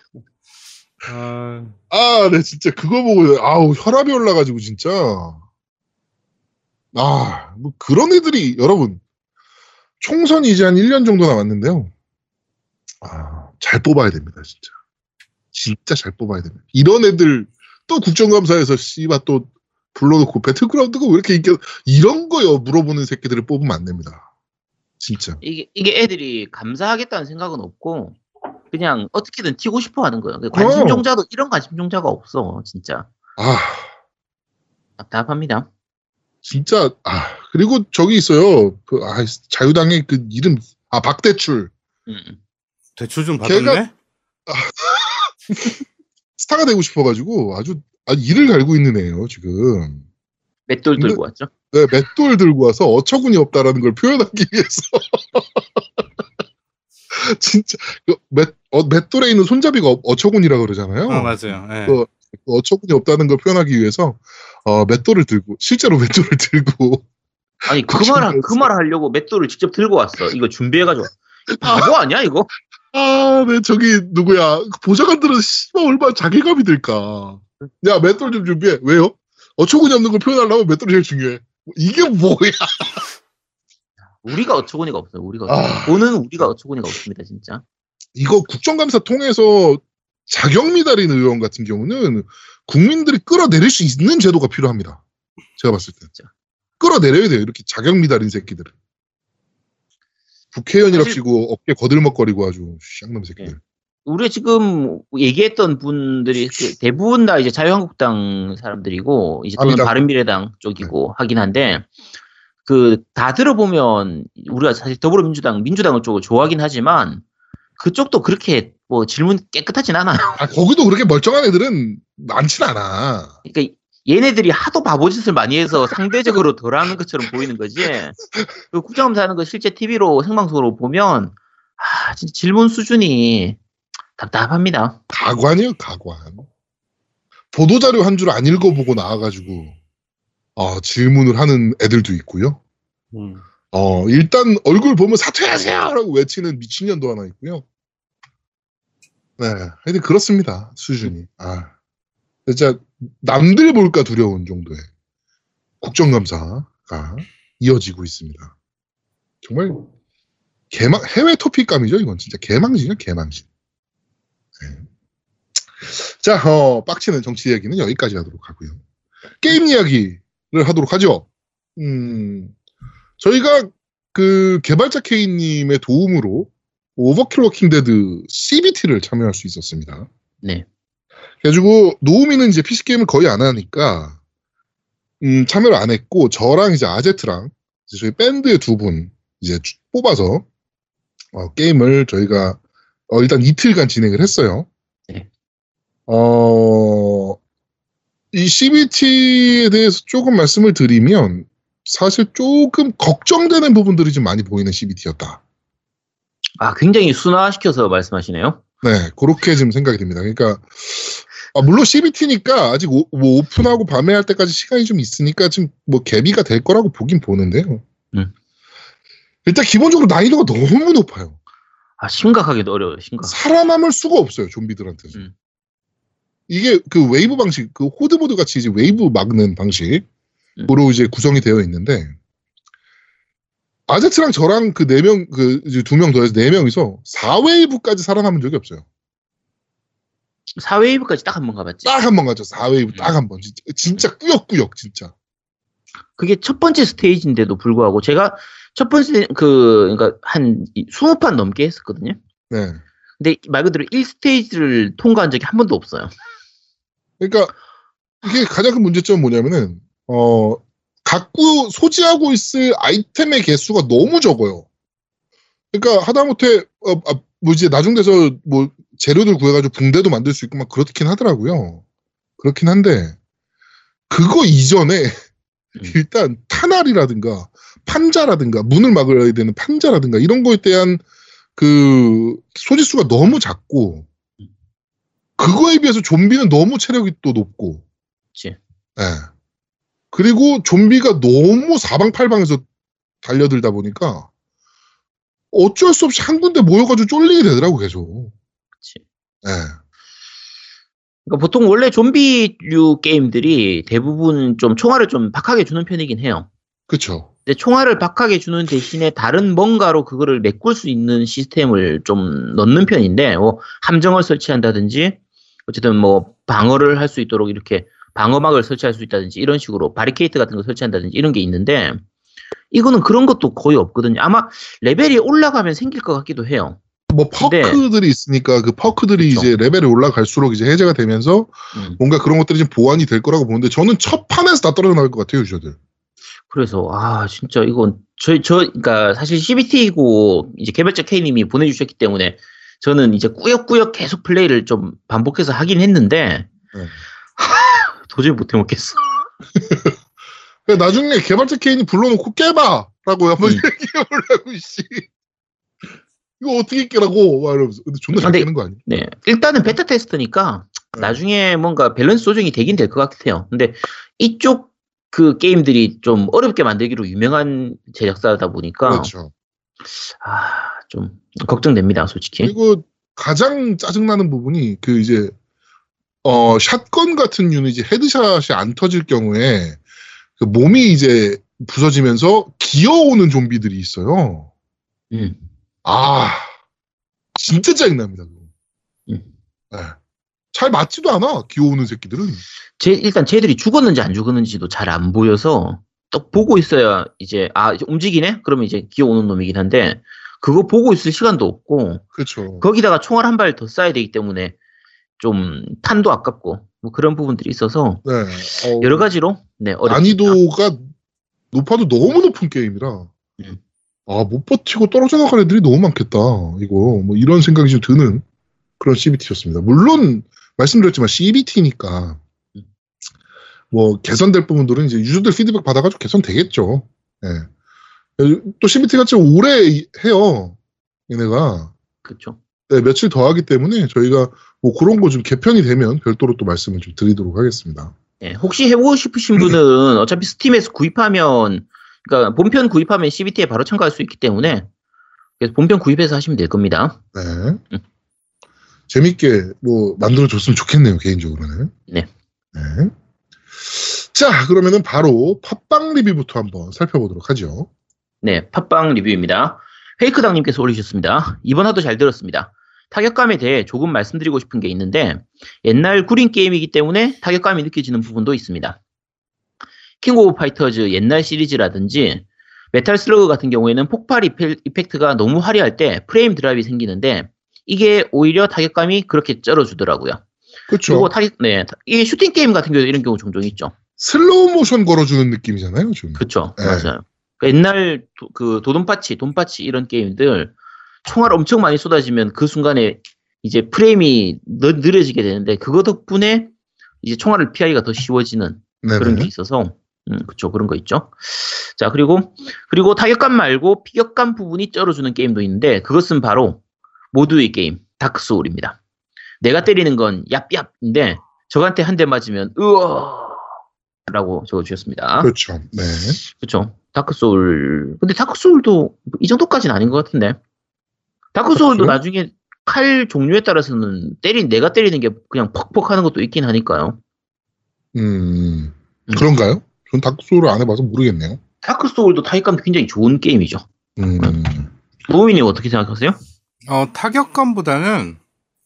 아, 아, 네, 진짜 그거 보고, 아우, 혈압이 올라가지고, 진짜. 아, 뭐 그런 애들이, 여러분, 총선이 이제 한 1년 정도 남았는데요. 아, 잘 뽑아야 됩니다, 진짜. 진짜 잘 뽑아야 됩니다. 이런 애들, 또 국정감사에서 씨발 또 불러놓고 배틀그라운드가 왜 이렇게 인기, 이런 거요, 물어보는 새끼들을 뽑으면 안 됩니다. 진짜. 이게 이게 애들이 감사하겠다는 생각은 없고 그냥 어떻게든 튀고 싶어 하는 거예요. 그 관심 어. 종자도 이런 관심 종자가 없어 진짜 아, 답답합니다. 진짜, 아, 그리고 저기 있어요. 그, 아, 자유당의 그 이름, 아, 박대출. 음. 대출 좀 받았네. 걔가- 스타가 되고 싶어가지고 아주 아, 이를 갈고 있는 애예요 지금. 맷돌 들고 왔죠. 네, 맷돌 들고 와서 어처구니 없다라는 걸 표현하기 위해서. 진짜 그 맷, 어, 맷돌에 있는 손잡이가 어, 어처구니라 그러잖아요. 아 맞아요. 예. 그 어처구니 없다는 걸 표현하기 위해서 어, 맷돌을 들고 실제로 맷돌을 들고 아니 그 그렇죠. 말그 말을 하려고 맷돌을 직접 들고 왔어. 이거 준비해가지고 이 바보 아니야 이거? 아, 네, 저기, 누구야. 그 보좌관들은 씨발 얼마나 자괴감이 들까. 야, 맷돌 좀 준비해. 왜요? 어처구니 없는 걸 표현하려면 맷돌이 제일 중요해. 이게 뭐야. 우리가 어처구니가 없어요. 우리가 아. 보는 우리가 어처구니가 없습니다 진짜. 이거 국정감사 통해서 자격 미달인 의원 같은 경우는 국민들이 끌어내릴 수 있는 제도가 필요합니다. 제가 봤을 때. 진짜. 끌어내려야 돼요. 이렇게 자격 미달인 새끼들은. 국회의원이랍시고 어깨 거들먹거리고 아주 쌍놈 새끼들. 우리가 지금 얘기했던 분들이 그 대부분 다 이제 자유한국당 사람들이고 이제 또는 아니다. 바른미래당 쪽이고 하긴 한데 그 다 들어보면 우리가 사실 더불어민주당 민주당을 쪽을 좋아하긴 하지만 그쪽도 그렇게 뭐 질문 깨끗하진 않아요. 아, 거기도 그렇게 멀쩡한 애들은 많진 않아. 그러니까 얘네들이 하도 바보짓을 많이 해서 상대적으로 덜하는 것처럼 보이는 거지. 그 국정감사 하는 거 실제 TV로 생방송으로 보면 아 진짜 질문 수준이 답답합니다. 가관이요, 가관. 보도자료 한 줄 안 읽어보고 나와가지고, 어, 질문을 하는 애들도 있고요. 음. 어, 일단 얼굴 보면 사퇴하세요! 라고 외치는 미친년도 하나 있고요. 네. 하여튼 그렇습니다. 수준이. 아. 진짜 남들 볼까 두려운 정도의 국정감사가 이어지고 있습니다. 정말 개망, 해외 토픽감이죠, 이건 진짜 개망신이야, 개망신. 네. 자, 어, 빡치는 정치 이야기는 여기까지 하도록 하고요. 게임 이야기를 하도록 하죠. 음, 저희가 그 개발자 K님의 도움으로 오버킬 워킹 데드 CBT를 참여할 수 있었습니다. 네. 그래가지고 노우미는 이제 PC 게임을 거의 안 하니까 음, 참여를 안 했고 저랑 이제 아제트랑 이제 저희 밴드의 두 분 이제 주- 뽑아서 어, 게임을 저희가 어, 일단 이틀간 진행을 했어요. 네. 어, 이 CBT에 대해서 조금 말씀을 드리면 사실 조금 걱정되는 부분들이 좀 많이 보이는 CBT였다. 아 굉장히 순화시켜서 말씀하시네요. 네, 그렇게 지금 생각이 듭니다. 그러니까 아, 물론 CBT니까 아직 오, 뭐 오픈하고 발매할 때까지 시간이 좀 있으니까 지금 뭐 개비가 될 거라고 보긴 보는데요. 음. 일단 기본적으로 난이도가 너무 높아요. 아 심각하게 어려워요. 심각. 살아남을 수가 없어요, 좀비들한테는. 음. 이게 그 웨이브 방식, 그 horde mode 같이 이제 웨이브 막는 방식으로 이제 구성이 되어 있는데, 아제트랑 저랑 그 네 명, 그두명 더해서 네 명이서 4웨이브까지 살아남은 적이 없어요. 4웨이브까지 딱 한 번 가봤지. 딱 한번 가죠. 4웨이브 음. 딱한 번. 진짜, 진짜 꾸역꾸역, 진짜. 그게 첫 번째 스테이지인데도 불구하고 제가 첫 번째 그 그러니까 한 20판 넘게 했었거든요. 네. 근데 말 그대로 1스테이지를 통과한 적이 한 번도 없어요. 그러니까 이게 가장 큰 문제점은 뭐냐면은 어 갖고 소지하고 있을 아이템의 개수가 너무 적어요. 그러니까 하다못해 어, 아, 뭐 이제 나중 돼서 뭐 재료들 구해가지고 붕대도 만들 수 있고 막 그렇긴 하더라고요. 그렇긴 한데 그거 이전에 음. 일단 탄알이라든가 판자라든가 문을 막아야 되는 판자라든가 이런 거에 대한 그 소지수가 너무 작고 그거에 비해서 좀비는 너무 체력이 또 높고 그치. 예. 그리고 좀비가 너무 사방팔방에서 달려들다 보니까 어쩔 수 없이 한 군데 모여가지고 쫄리게 되더라고 계속. 그치. 예. 그러니까 보통 원래 좀비류 게임들이 대부분 좀 총알을 좀 박하게 주는 편이긴 해요. 그쵸. 근데 총알을 박하게 주는 대신에 다른 뭔가로 그거를 메꿀 수 있는 시스템을 좀 넣는 편인데, 뭐 함정을 설치한다든지, 어쨌든 뭐 방어를 할 수 있도록 이렇게 방어막을 설치할 수 있다든지 이런 식으로 바리케이트 같은 거 설치한다든지 이런 게 있는데, 이거는 그런 것도 거의 없거든요. 아마 레벨이 올라가면 생길 것 같기도 해요. 뭐 퍼크들이 있으니까 그 퍼크들이 그쵸. 이제 레벨이 올라갈수록 이제 해제가 되면서 음. 뭔가 그런 것들이 좀 보완이 될 거라고 보는데 저는 첫 판에서 다 떨어져 나갈 것 같아요 유저들. 그래서 아 진짜 이건 저희 저 그러니까 사실 CBT이고 이제 개발자 K님이 보내주셨기 때문에 저는 이제 꾸역꾸역 계속 플레이를 좀 반복해서 하긴 했는데 네. 하, 도저히 못해 먹겠어. 나중에 개발자 케인이 불러놓고 깨봐라고 한번 음. 얘기해보려고 씨. 이거 어떻게 깨라고 막 이러면서 근데 존나 잘 근데- 깨는 거 아니야? 네 일단은 베타 테스트니까 네. 나중에 뭔가 밸런스 조정이 되긴 될 것 같아요. 근데 이쪽 그 게임들이 좀 어렵게 만들기로 유명한 제작사다 보니까 그렇죠. 아좀 걱정됩니다 솔직히. 그리고 가장 짜증나는 부분이 그 이제 어 샷건 같은 유닛이 헤드샷이 안 터질 경우에 그 몸이 이제 부서지면서 기어오는 좀비들이 있어요. 음. 아 진짜 짜증납니다. 그거. 음. 네. 잘 맞지도 않아 기어오는 새끼들은. 제, 일단 쟤들이 죽었는지 안 죽었는지도 잘 안 보여서 딱 보고 있어야 이제 아 이제 움직이네 그러면 이제 기어오는 놈이긴 한데 그거 보고 있을 시간도 없고 그렇죠. 거기다가 총알 한 발 더 쏴야 되기 때문에 좀 탄도 아깝고 뭐 그런 부분들이 있어서 네. 어, 여러 가지로 네 어렵습니다. 난이도가 높아도 너무 높은 게임이라 음. 아 못 버티고 떨어져 나갈 애들이 너무 많겠다 이거 뭐 이런 생각이 좀 드는 그런 CBT였습니다. 물론 말씀드렸지만 CBT니까 음. 뭐 개선될 부분들은 이제 유저들 피드백 받아가지고 개선되겠죠. 예. 또 CBT 같이 오래 해요 얘네가 그렇죠. 네, 며칠 더 하기 때문에 저희가 뭐 그런 거 좀 개편이 되면 별도로 또 말씀을 좀 드리도록 하겠습니다. 네, 혹시 해보고 싶으신 분은 어차피 스팀에서 구입하면 그러니까 본편 구입하면 CBT에 바로 참가할 수 있기 때문에 그래서 본편 구입해서 하시면 될 겁니다. 네. 음. 재밌게 뭐 만들어 줬으면 좋겠네요, 개인적으로는. 네. 네. 자, 그러면은 바로 팟빵 리뷰부터 한번 살펴보도록 하죠. 네, 팟빵 리뷰입니다. 페이크당님께서 올리셨습니다. 이번 화도 잘 들었습니다. 타격감에 대해 조금 말씀드리고 싶은 게 있는데 옛날 구린 게임이기 때문에 타격감이 느껴지는 부분도 있습니다. 킹 오브 파이터즈 옛날 시리즈라든지 메탈 슬러그 같은 경우에는 폭발 effect가 너무 화려할 때 frame drop이 생기는데 이게 오히려 타격감이 그렇게 쩔어주더라고요. 그렇죠. 그리고 타격, 네, 이게 슈팅 게임 같은 경우도 이런 경우 종종 있죠. 슬로우 모션 걸어주는 느낌이잖아요, 좀. 그쵸, 네. 맞아요. 그 옛날 도, 그 도돈파치, 돈파치 이런 게임들 총알 엄청 많이 쏟아지면 그 순간에 이제 프레임이 느, 느려지게 되는데 그거 덕분에 이제 총알을 피하기가 더 쉬워지는 네네. 그런 게 있어서 음, 그쵸 그런 거 있죠. 자 그리고 그리고 타격감 말고 피격감 부분이 쩔어주는 게임도 있는데 그것은 바로 모두의 게임 다크 소울입니다. 내가 때리는 건 얍얍인데 저한테 한 대 맞으면 으어 라고 적어주셨습니다. 그렇죠. 네. 그쵸. 다크소울. 근데 다크소울도 이 정도까지는 아닌 것 같은데. 다크소울도 다크소울? 나중에 칼 종류에 따라서는 때린, 내가 때리는 게 그냥 퍽퍽 하는 것도 있긴 하니까요. 음, 음. 그런가요? 전 닥소를 안 해봐서 모르겠네요. 다크소울도 타격감이 굉장히 좋은 게임이죠. 음, 노우이님 어떻게 생각하세요? 어, 타격감보다는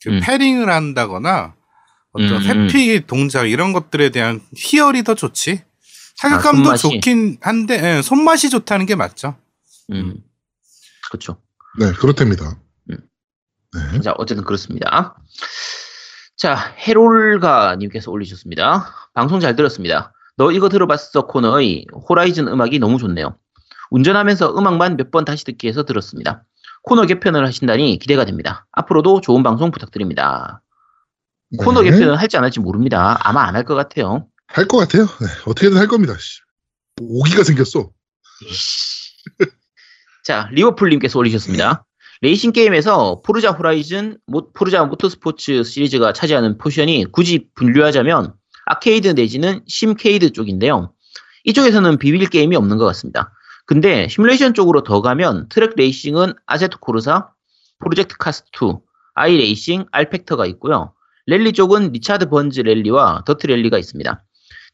그 음. 패링을 한다거나 어떤 음, 회피 동작 이런 것들에 대한 희열이 더 좋지. 아, 타격감도 손맛이. 좋긴 한데 예, 손맛이 좋다는 게 맞죠. 음. 그쵸. 네, 그렇답니다. 음. 네. 자, 어쨌든 그렇습니다. 자, 해롤가 님께서 올리셨습니다. 방송 잘 들었습니다. 너 이거 들어봤어 코너의 호라이즌 음악이 너무 좋네요. 운전하면서 음악만 몇 번 다시 듣기 해서 들었습니다. 코너 개편을 하신다니 기대가 됩니다. 앞으로도 좋은 방송 부탁드립니다. 코너 네. 개편을 할지 안 할지 모릅니다. 아마 안 할 것 같아요. 할 것 같아요. 네, 어떻게든 할 겁니다. 씨. 오기가 생겼어. 자, 리버풀님께서 올리셨습니다. 레이싱 게임에서 포르자 호라이즌, 모- 포르자 모터스포츠 시리즈가 차지하는 포션이 굳이 분류하자면 아케이드 내지는 simcade 쪽인데요. 이쪽에서는 비빌 게임이 없는 것 같습니다. 근데 시뮬레이션 쪽으로 더 가면 트랙 레이싱은 아세토 코르사, 프로젝트 카스2, 아이 레이싱, rFactor가 있고요. 랠리 쪽은 리차드 번즈 랠리와 더트 랠리가 있습니다.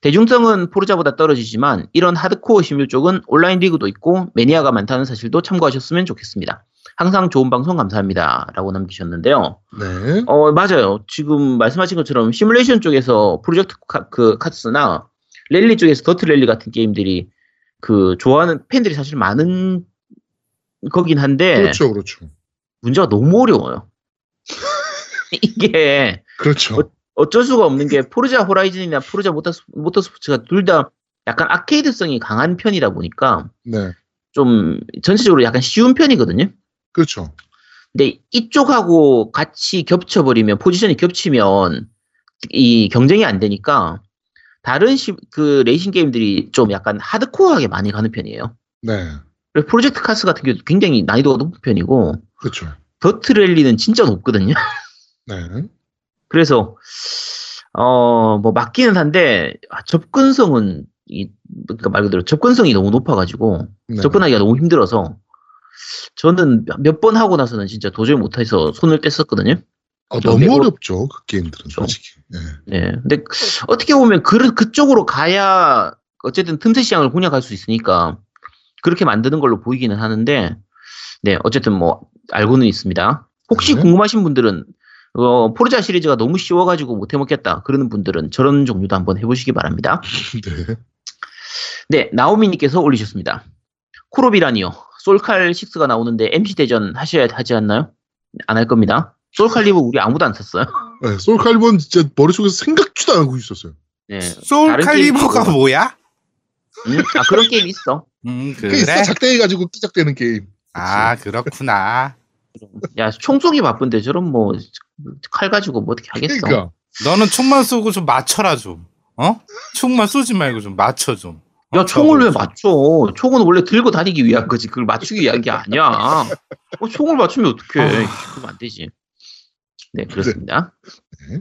대중성은 포르자보다 떨어지지만 이런 하드코어 시뮬 쪽은 온라인 리그도 있고 매니아가 많다는 사실도 참고하셨으면 좋겠습니다. 항상 좋은 방송 감사합니다. 라고 남기셨는데요. 네. 어, 맞아요. 지금 말씀하신 것처럼 시뮬레이션 쪽에서 프로젝트 카, 그 카츠나 랠리 쪽에서 더트 랠리 같은 게임들이 그 좋아하는 팬들이 사실 많은 거긴 한데 그렇죠, 그렇죠. 문제가 너무 어려워요. 이게 그렇죠. 어쩔 수가 없는 게 포르자 호라이즌이나 포르자 모터스, 모터스포츠가 둘 다 약간 아케이드성이 강한 편이다 보니까 네. 좀 전체적으로 약간 쉬운 편이거든요. 그렇죠. 근데 이쪽하고 같이 겹쳐버리면 포지션이 겹치면 이 경쟁이 안 되니까 다른 시, 그 레이싱 게임들이 좀 약간 하드코어하게 많이 가는 편이에요. 네. 프로젝트 카스 같은 경우도 굉장히 난이도가 높은 편이고 그렇죠. 더트 랠리는 진짜 높거든요. 네. 그래서 어 뭐 맞기는 한데 아, 접근성은 이 그러니까 말 그대로 접근성이 너무 높아가지고 네. 접근하기가 너무 힘들어서 저는 몇 번 하고 나서는 진짜 도저히 못해서 손을 뗐었거든요. 아, 저 너무 어렵죠. 그 게임들은 그렇죠. 솔직히. 네. 네. 근데 어떻게 보면 그 그쪽으로 가야 어쨌든 틈새 시장을 공략할 수 있으니까 그렇게 만드는 걸로 보이기는 하는데 네 어쨌든 뭐 알고는 있습니다. 혹시 네. 궁금하신 분들은 어, 포르자 시리즈가 너무 쉬워가지고 못 해먹겠다 그러는 분들은 저런 종류도 한번 해보시기 바랍니다. 네. 네 나오미님께서 올리셨습니다. 코로비라니요. 솔칼 6가 나오는데 MC 대전 하셔야 하지 않나요? 안 할 겁니다. 솔칼리브 우리 아무도 안 샀어요. 네. 솔칼리버는 진짜 머릿속에서 생각지도 않고 있었어요. 네. 게임 뭐야? 음, 아 그런 게임 있어. 음, 그게 있어. 그래. 작대해 가지고 끼작대는 게임. 아, 그렇구나. 야, 총 쏘기 바쁜데 저런 뭐 칼 가지고 뭐 어떻게 하겠어? 그러니까. 너는 총만 쏘고 좀 맞춰라 좀. 어? 총만 쏘지 말고 좀 맞춰 좀. 야, 어, 총을 왜 맞춰? 총은 원래 들고 다니기 위한 거지. 그걸 맞추기 위한 게 아니야. 어, 총을 맞추면 어떡해. 아. 그러면 안 되지. 네, 그렇습니다. 네.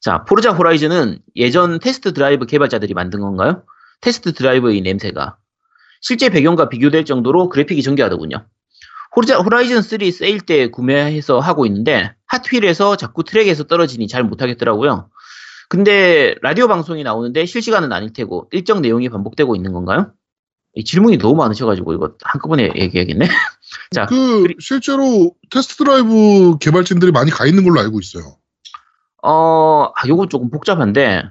자, 포르자 호라이즌은 예전 테스트 드라이브 개발자들이 만든 건가요? 테스트 드라이브의 냄새가 실제 배경과 비교될 정도로 그래픽이 정교하더군요. 포르자, 호라이즌 3 세일 때 구매해서 하고 있는데 핫휠에서 자꾸 트랙에서 떨어지니 잘 못하겠더라고요. 근데 라디오 방송이 나오는데 실시간은 아닐 테고 일정 내용이 반복되고 있는 건가요? 이 질문이 너무 많으셔가지고 이거 한꺼번에 얘기해야겠네. 자, 그 그리- 실제로 테스트 드라이브 개발진들이 많이 가 있는 걸로 알고 있어요. 어, 아, 요거 조금 복잡한데,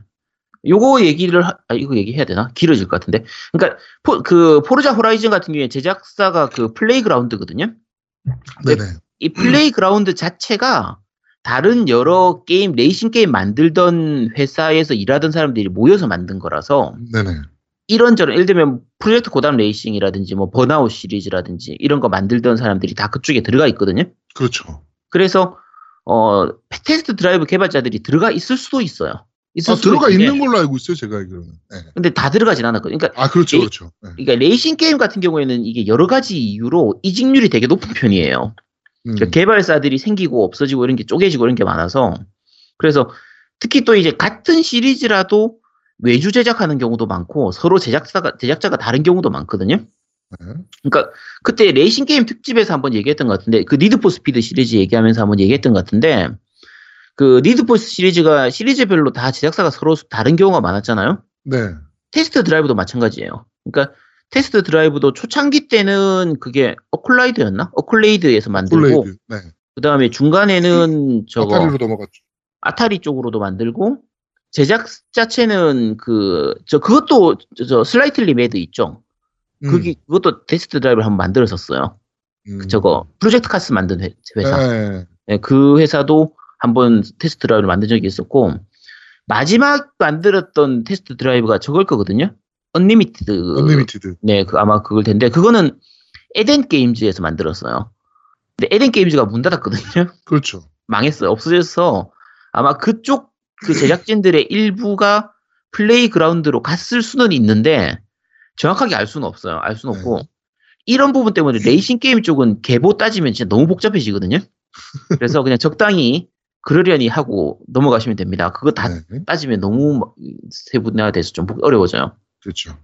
요거 얘기를, 하- 아, 이거 얘기해야 되나? 길어질 것 같은데. 그러니까, 포, 그, 포르자 호라이즌 같은 경우에 제작사가 그 플레이그라운드거든요? 네. 네네. 이 플레이그라운드 자체가 다른 여러 게임, 레이싱 게임 만들던 회사에서 일하던 사람들이 모여서 만든 거라서, 네네. 이런저런, 예를 들면 프로젝트 고담 레이싱이라든지, 뭐, 번아웃 시리즈라든지, 이런 거 만들던 사람들이 다 그쪽에 들어가 있거든요? 그렇죠. 그래서, 어, 테스트 드라이브 개발자들이 들어가 있을 수도 있어요. 있을 아, 수도 들어가 있는데 있는 걸로 알고 있어요, 제가 알기로는. 네. 근데 다 들어가진 않았거든요. 그러니까, 아, 그렇죠, 이- 그렇죠. 네. 그러니까 레이싱 게임 같은 경우에는 이게 여러 가지 이유로 이직률이 되게 높은 편이에요. 음. 그러니까 개발사들이 생기고 없어지고 이런 게 쪼개지고 이런 게 많아서 그래서 특히 또 이제 같은 시리즈라도 외주 제작하는 경우도 많고 서로 제작사가 제작자가 다른 경우도 많거든요. 네. 그러니까 그때 레이싱 게임 특집에서 한번 얘기했던 것 같은데 그 Need for Speed 시리즈 얘기하면서 한번 얘기했던 것 같은데 그 Need for 시리즈가 시리즈별로 다 제작사가 서로 다른 경우가 많았잖아요. 네. Test Drive도 마찬가지예요. 그러니까 Test Drive도 초창기 때는 그게 Accolade였나? Accolade에서 만들고 Accolade. 네. 그 다음에 중간에는 저거 Atari로 넘어갔죠. Atari 쪽으로도 만들고 제작 자체는 그 저 그것도 저, 저 Slightly Mad 있죠. 음. 그게 그것도 Test Drive를 한번 만들었었어요. 음. 저거 Project CARS 만든 회, 사 네. 네, 그 회사도 한번 Test Drive를 만든 적이 있었고 마지막 만들었던 Test Drive가 저걸 거거든요. Unlimited. Unlimited. 네, 그 아마 그걸 텐데 그거는 Eden Games에서 만들었어요. 근데 Eden Games가 문 닫았거든요. 그렇죠. 망했어요. 없어져서 아마 그쪽 그 제작진들의 일부가 Playground로 갔을 수는 있는데 정확하게 알 수는 없어요. 알 수는 네. 없고 이런 부분 때문에 레이싱 게임 쪽은 계보 따지면 진짜 너무 복잡해지거든요. 그래서 그냥 적당히 그러려니 하고 넘어가시면 됩니다. 그거 다 네. 따지면 너무 막 세분화돼서 좀 복- 어려워져요. 그렇죠.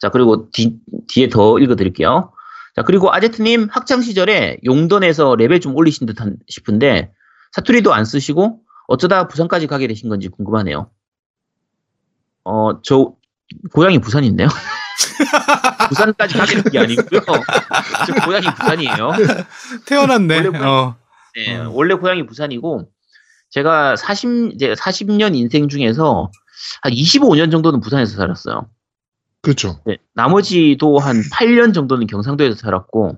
자, 그리고 뒤, 뒤에 더 읽어드릴게요. 자, 그리고 아제트님 학창시절에 용돈에서 레벨 좀 올리신 듯 한- 싶은데, 사투리도 안 쓰시고, 어쩌다 부산까지 가게 되신 건지 궁금하네요. 어, 저, 고향이 부산인데요? 부산까지 가게 된 게 아니고요. 저 고향이 부산이에요. 태어났네. 원래 어. 네, 음. 원래 고향이 부산이고, 제가 40, 이제 40년 인생 중에서 한 25년 정도는 부산에서 살았어요. 그렇죠. 네, 나머지도 한 8년 정도는 경상도에서 살았고,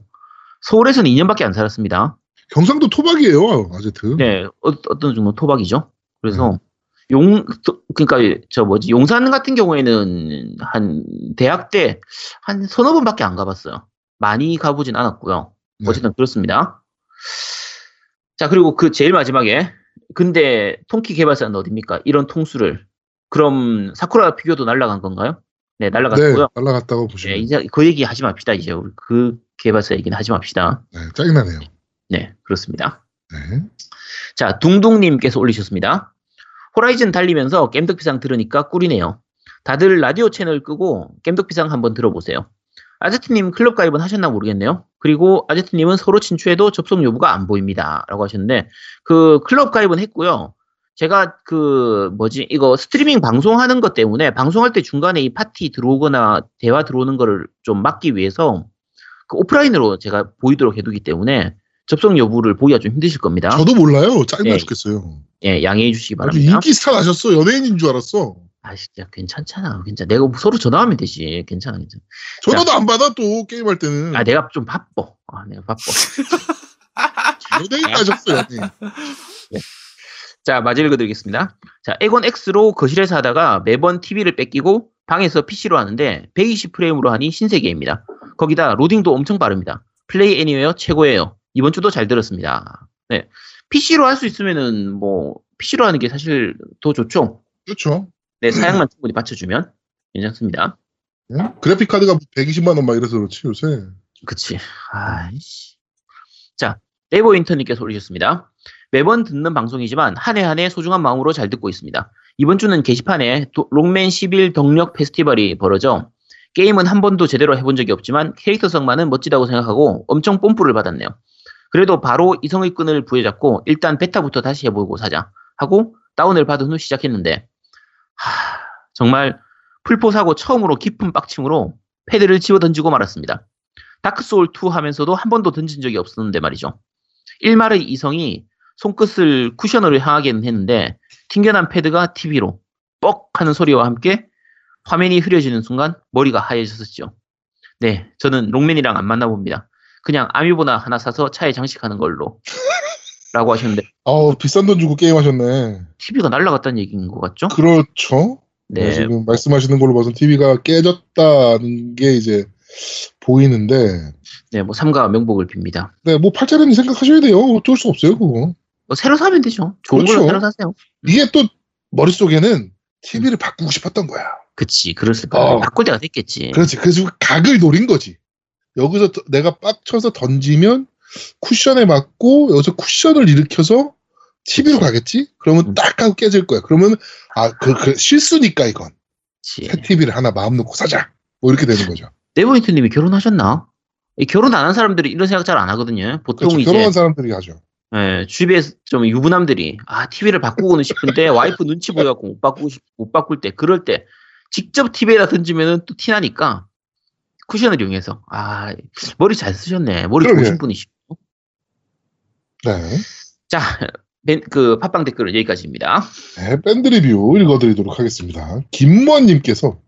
서울에서는 2년밖에 안 살았습니다. 경상도 토박이에요, 아제트. 네, 어, 떤 정도 토박이죠. 그래서, 용, 또- 그러니까, 저 뭐지, 용산 같은 경우에는 한, 대학 때 한 서너 번밖에 안 가봤어요. 많이 가보진 않았고요. 네. 어쨌든 그렇습니다. 자, 그리고 그 제일 마지막에, 근데 통키 개발사는 어딥니까? 이런 통수를. 그럼 사쿠라 피규어도 날라간 건가요? 네, 네, 날라갔고요. 날라갔다고 네, 보시면 이제 그 얘기 하지 맙시다, 이제. 우리 그 개발사 얘기는 하지 맙시다. 네, 짜증나네요. 네, 그렇습니다. 네. 자, 둥둥님께서 올리셨습니다. 호라이즌 달리면서 겜덕비상 들으니까 꿀이네요. 다들 라디오 채널 끄고 겜덕비상 한번 들어보세요. 아제트님 클럽 가입은 하셨나 모르겠네요. 그리고 아제트님은 서로 친추해도 접속 여부가 안 보입니다. 라고 하셨는데, 그 클럽 가입은 했고요. 제가 그 뭐지 이거 스트리밍 방송하는 것 때문에 방송할 때 중간에 이 파티 들어오거나 대화 들어오는 거를 좀 막기 위해서 그 오프라인으로 제가 보이도록 해두기 때문에 접속 여부를 보기가 좀 힘드실 겁니다. 저도 몰라요. 짜증나 네. 죽겠어요. 예, 양해해 주시기 바랍니다. 인기 스타 나셨어. 연예인인 줄 알았어. 아, 진짜 괜찮잖아. 괜찮아. 내가 서로 전화하면 되지. 괜찮아, 괜찮아. 전화도 안 받아 또 게임할 때는. 아, 내가 좀 바빠. 아, 내가 바빠. 연예인 나셨어, 연예인. 자, 마저 읽어드리겠습니다. 자, 에곤 X로 거실에서 하다가 매번 TV를 뺏기고 방에서 PC로 하는데 120프레임으로 하니 신세계입니다. 거기다 로딩도 엄청 빠릅니다. 플레이 애니웨어 최고예요. 이번 주도 잘 들었습니다. 네. PC로 할 수 있으면은 뭐 PC로 하는 게 사실 더 좋죠. 그렇죠. 네, 사양만 충분히 받쳐주면 괜찮습니다. 네? 그래픽 카드가 120만 원 막 이래서 그렇지 요새. 그치. 아이씨. 자, 네이버 인터넷께서 올리셨습니다. 매번 듣는 방송이지만 한 해 한 해 소중한 마음으로 잘 듣고 있습니다. 이번 주는 게시판에 도- 롱맨 11 덕력 페스티벌이 벌어져 게임은 한 번도 제대로 해본 적이 없지만 캐릭터성만은 멋지다고 생각하고 엄청 뽐뿌를 받았네요. 그래도 바로 이성의 끈을 부여잡고 일단 베타부터 다시 해보고 사자 하고 다운을 받은 후 시작했는데 하, 정말 풀포 사고 처음으로 깊은 빡침으로 패드를 집어 던지고 말았습니다. 다크소울 2 하면서도 한 번도 던진 적이 없었는데 말이죠. 일말의 이성이 손끝을 쿠션으로 향하게는 했는데 튕겨난 패드가 TV로 뻑 하는 소리와 함께 화면이 흐려지는 순간 머리가 하얘졌었죠. 네, 저는 롱맨이랑 안 만나봅니다. 그냥 아미보나 하나 사서 차에 장식하는 걸로. 라고 하셨는데 아우 비싼 돈 주고 게임 하셨네. TV가 날라갔다는 얘기인 것 같죠? 그렇죠. 네, 네, 지금 말씀하시는 걸로 봐서 TV가 깨졌다는 게 이제 보이는데, 네, 뭐 삼가 명복을 빕니다. 네, 뭐 팔자리는 생각하셔야 돼요. 어쩔 수 없어요, 그거. 뭐 새로 사면 되죠. 좋은 그렇죠. 걸로 새로 사세요. 이게 또 머릿속에는 TV를 바꾸고 싶었던 거야. 그치, 그랬을 거야. 어. 바꿀 때가 됐겠지. 그렇지. 그래서 각을 노린 거지. 여기서 더- 내가 빡쳐서 던지면 쿠션에 맞고 여기서 쿠션을 일으켜서 TV로 가겠지? 그러면 음. 딱 하고 깨질 거야. 그러면 아, 그, 그 실수니까 이건. 그치. 새 TV를 하나 마음 놓고 사자. 뭐 이렇게 되는 거죠. 네버윈트님이 결혼하셨나? 이 결혼 안 한 사람들이 이런 생각 잘 안 하거든요. 보통 그렇죠. 이제 결혼한 사람들이 하죠. 예, 주변에 좀 유부남들이 아 TV를 바꾸고는 싶은데 와이프 눈치 보여갖고 못 바꾸고 싶, 못 바꿀 때 그럴 때 직접 TV에다 던지면은 또 티나니까 쿠션을 이용해서 아 머리 잘 쓰셨네 머리 그러게. 좋으신 분이시고 네. 자 벤- 그 팟빵 댓글은 여기까지입니다. 네, 밴드 리뷰 읽어드리도록 하겠습니다. 김무환님께서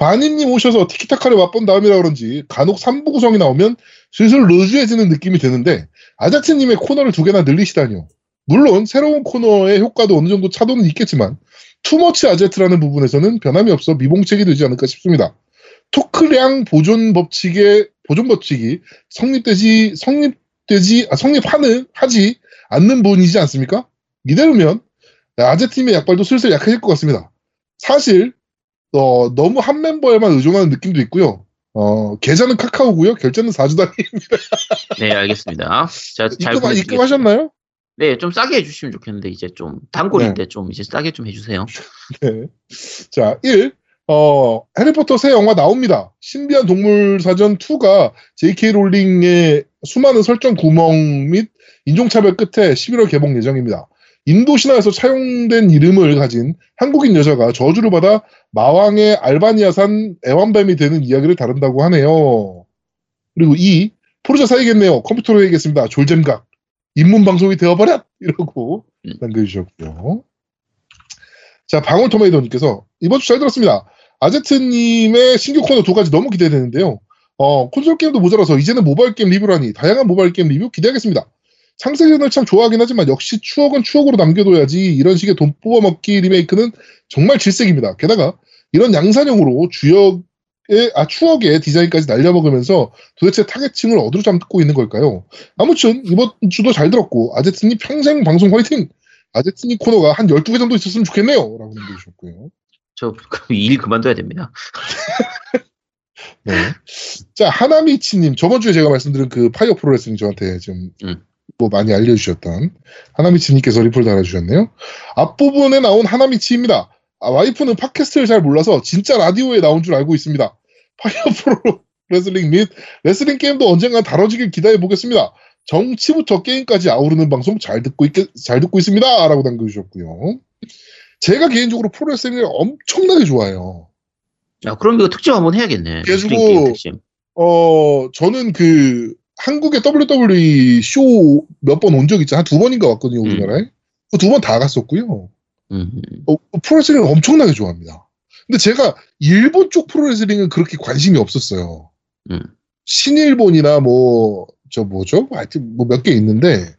바니님 오셔서 티키타카를 맛본 다음이라 그런지 간혹 3부 구성이 나오면 슬슬 루즈해지는 느낌이 드는데 아제트님의 코너를 두 개나 늘리시다니요. 물론 새로운 코너의 효과도 어느 정도 차도는 있겠지만 too much 아제트라는 부분에서는 변함이 없어 미봉책이 되지 않을까 싶습니다. 토크량 보존 법칙의 보존 법칙이 성립되지 성립되지 아, 성립하는 하지 않는 분이지 않습니까? 이대로면 아제팀의 약발도 슬슬 약해질 것 같습니다. 사실 어, 너무 한 멤버에만 의존하는 느낌도 있고요. 어, 계좌는 카카오고요. 결제는 4주 단위. 네 알겠습니다. 자, 잘 입금. 입금하셨나요? 네, 좀 싸게 해주시면 좋겠는데 이제 좀 단골인데 좀 이제 싸게 좀 해주세요. 네. 자, 1. 어, 해리포터 새 영화 나옵니다. 신비한 동물 사전 2가 J.K. 롤링의 수많은 설정 구멍 및 인종차별 끝에 11월 개봉 예정입니다. 인도 신화에서 차용된 이름을 가진 한국인 여자가 저주를 받아 마왕의 알바니아산 애완뱀이 되는 이야기를 다룬다고 하네요. 그리고 이 포르자 사야겠네요. 컴퓨터로 해야겠습니다. 졸잼각. 입문 방송이 되어버렸! 이러고 음. 남겨주셨고요. 자, 방울토마이더님께서 이번 주 잘 들었습니다. 아제트님의 신규 코너 두 가지 너무 기대되는데요. 어, 콘솔 게임도 모자라서 이제는 모바일 게임 리뷰라니 다양한 모바일 게임 리뷰 기대하겠습니다. 창세전을 참 좋아하긴 하지만 역시 추억은 추억으로 남겨둬야지 이런 식의 돈 뽑아먹기 리메이크는 정말 질색입니다. 게다가 이런 양산형으로 주역의 아 추억의 디자인까지 날려먹으면서 도대체 타겟층을 어디로 잡고 있는 걸까요? 아무튼 이번 주도 잘 들었고 아제트님 평생 방송 화이팅! 아제트님 코너가 한 12개 정도 있었으면 좋겠네요. 라고 남겨주셨고요. 저 일 그만둬야 됩니다. 네. 자, 하나미치님, 저번 주에 제가 말씀드린 그 Fire Pro Wrestling 저한테 좀, 음. 뭐 많이 알려주셨던 하나미치님께서 리플 달아주셨네요. 앞부분에 나온 하나미치입니다. 아, 와이프는 팟캐스트를 잘 몰라서 진짜 라디오에 나온 줄 알고 있습니다. Fire Pro Wrestling 및 레슬링 게임도 언젠가 다뤄지길 기대해 보겠습니다. 정치부터 게임까지 아우르는 방송 잘 듣고 있, 잘 듣고 있습니다. 라고 남겨주셨고요. 제가 개인적으로 프로레슬링을 엄청나게 좋아해요. 아, 그럼 이거 특집 한번 해야겠네. 그래가지고- 레슬링. 어, 저는 그, 한국의 WWE 쇼 몇 번 온 적 있죠. 한두 번인가 왔거든요, 우리나라에. 그두번 다 갔었고요. 음. 어, 프로레슬링을 엄청나게 좋아합니다. 근데 제가 일본 쪽 프로레슬링은 그렇게 관심이 없었어요. 음. 신일본이나 뭐, 저 뭐죠? 하여튼 뭐 몇 개 있는데,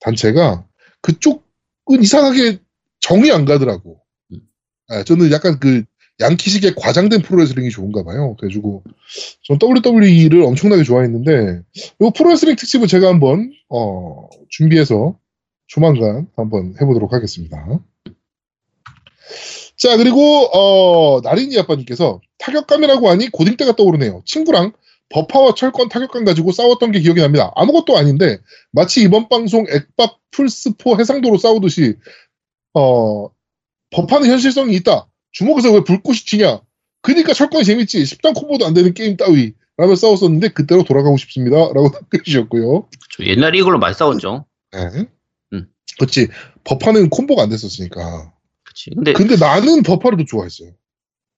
단체가 그쪽은 이상하게 정이 안 가더라고. 음. 아, 저는 약간 그 양키식의 과장된 프로레슬링이 좋은가 봐요. 그래가지고 전 WWE를 엄청나게 좋아했는데 이 프로레슬링 특집은 제가 한번 어, 준비해서 조만간 한번 해보도록 하겠습니다. 자 그리고 어, 나린이 아빠님께서 타격감이라고 하니 고딩 때가 떠오르네요. 친구랑 버파와 철권 타격감 가지고 싸웠던 게 기억이 납니다. 아무것도 아닌데 마치 이번 방송 액박 풀스포 해상도로 싸우듯이 어, 법하는 현실성이 있다. 주먹에서 왜 불꽃이 튀냐? 그니까 철권이 재밌지. 10단 콤보도 안 되는 게임 따위. 라며 싸웠었는데 그때로 돌아가고 싶습니다. 라고. 저 옛날에 이걸로 많이 싸웠죠. 네. 음. 그렇지. 법하는 콤보가 안 됐었으니까. 그치. 근데 근데 나는 법하를 더 좋아했어요.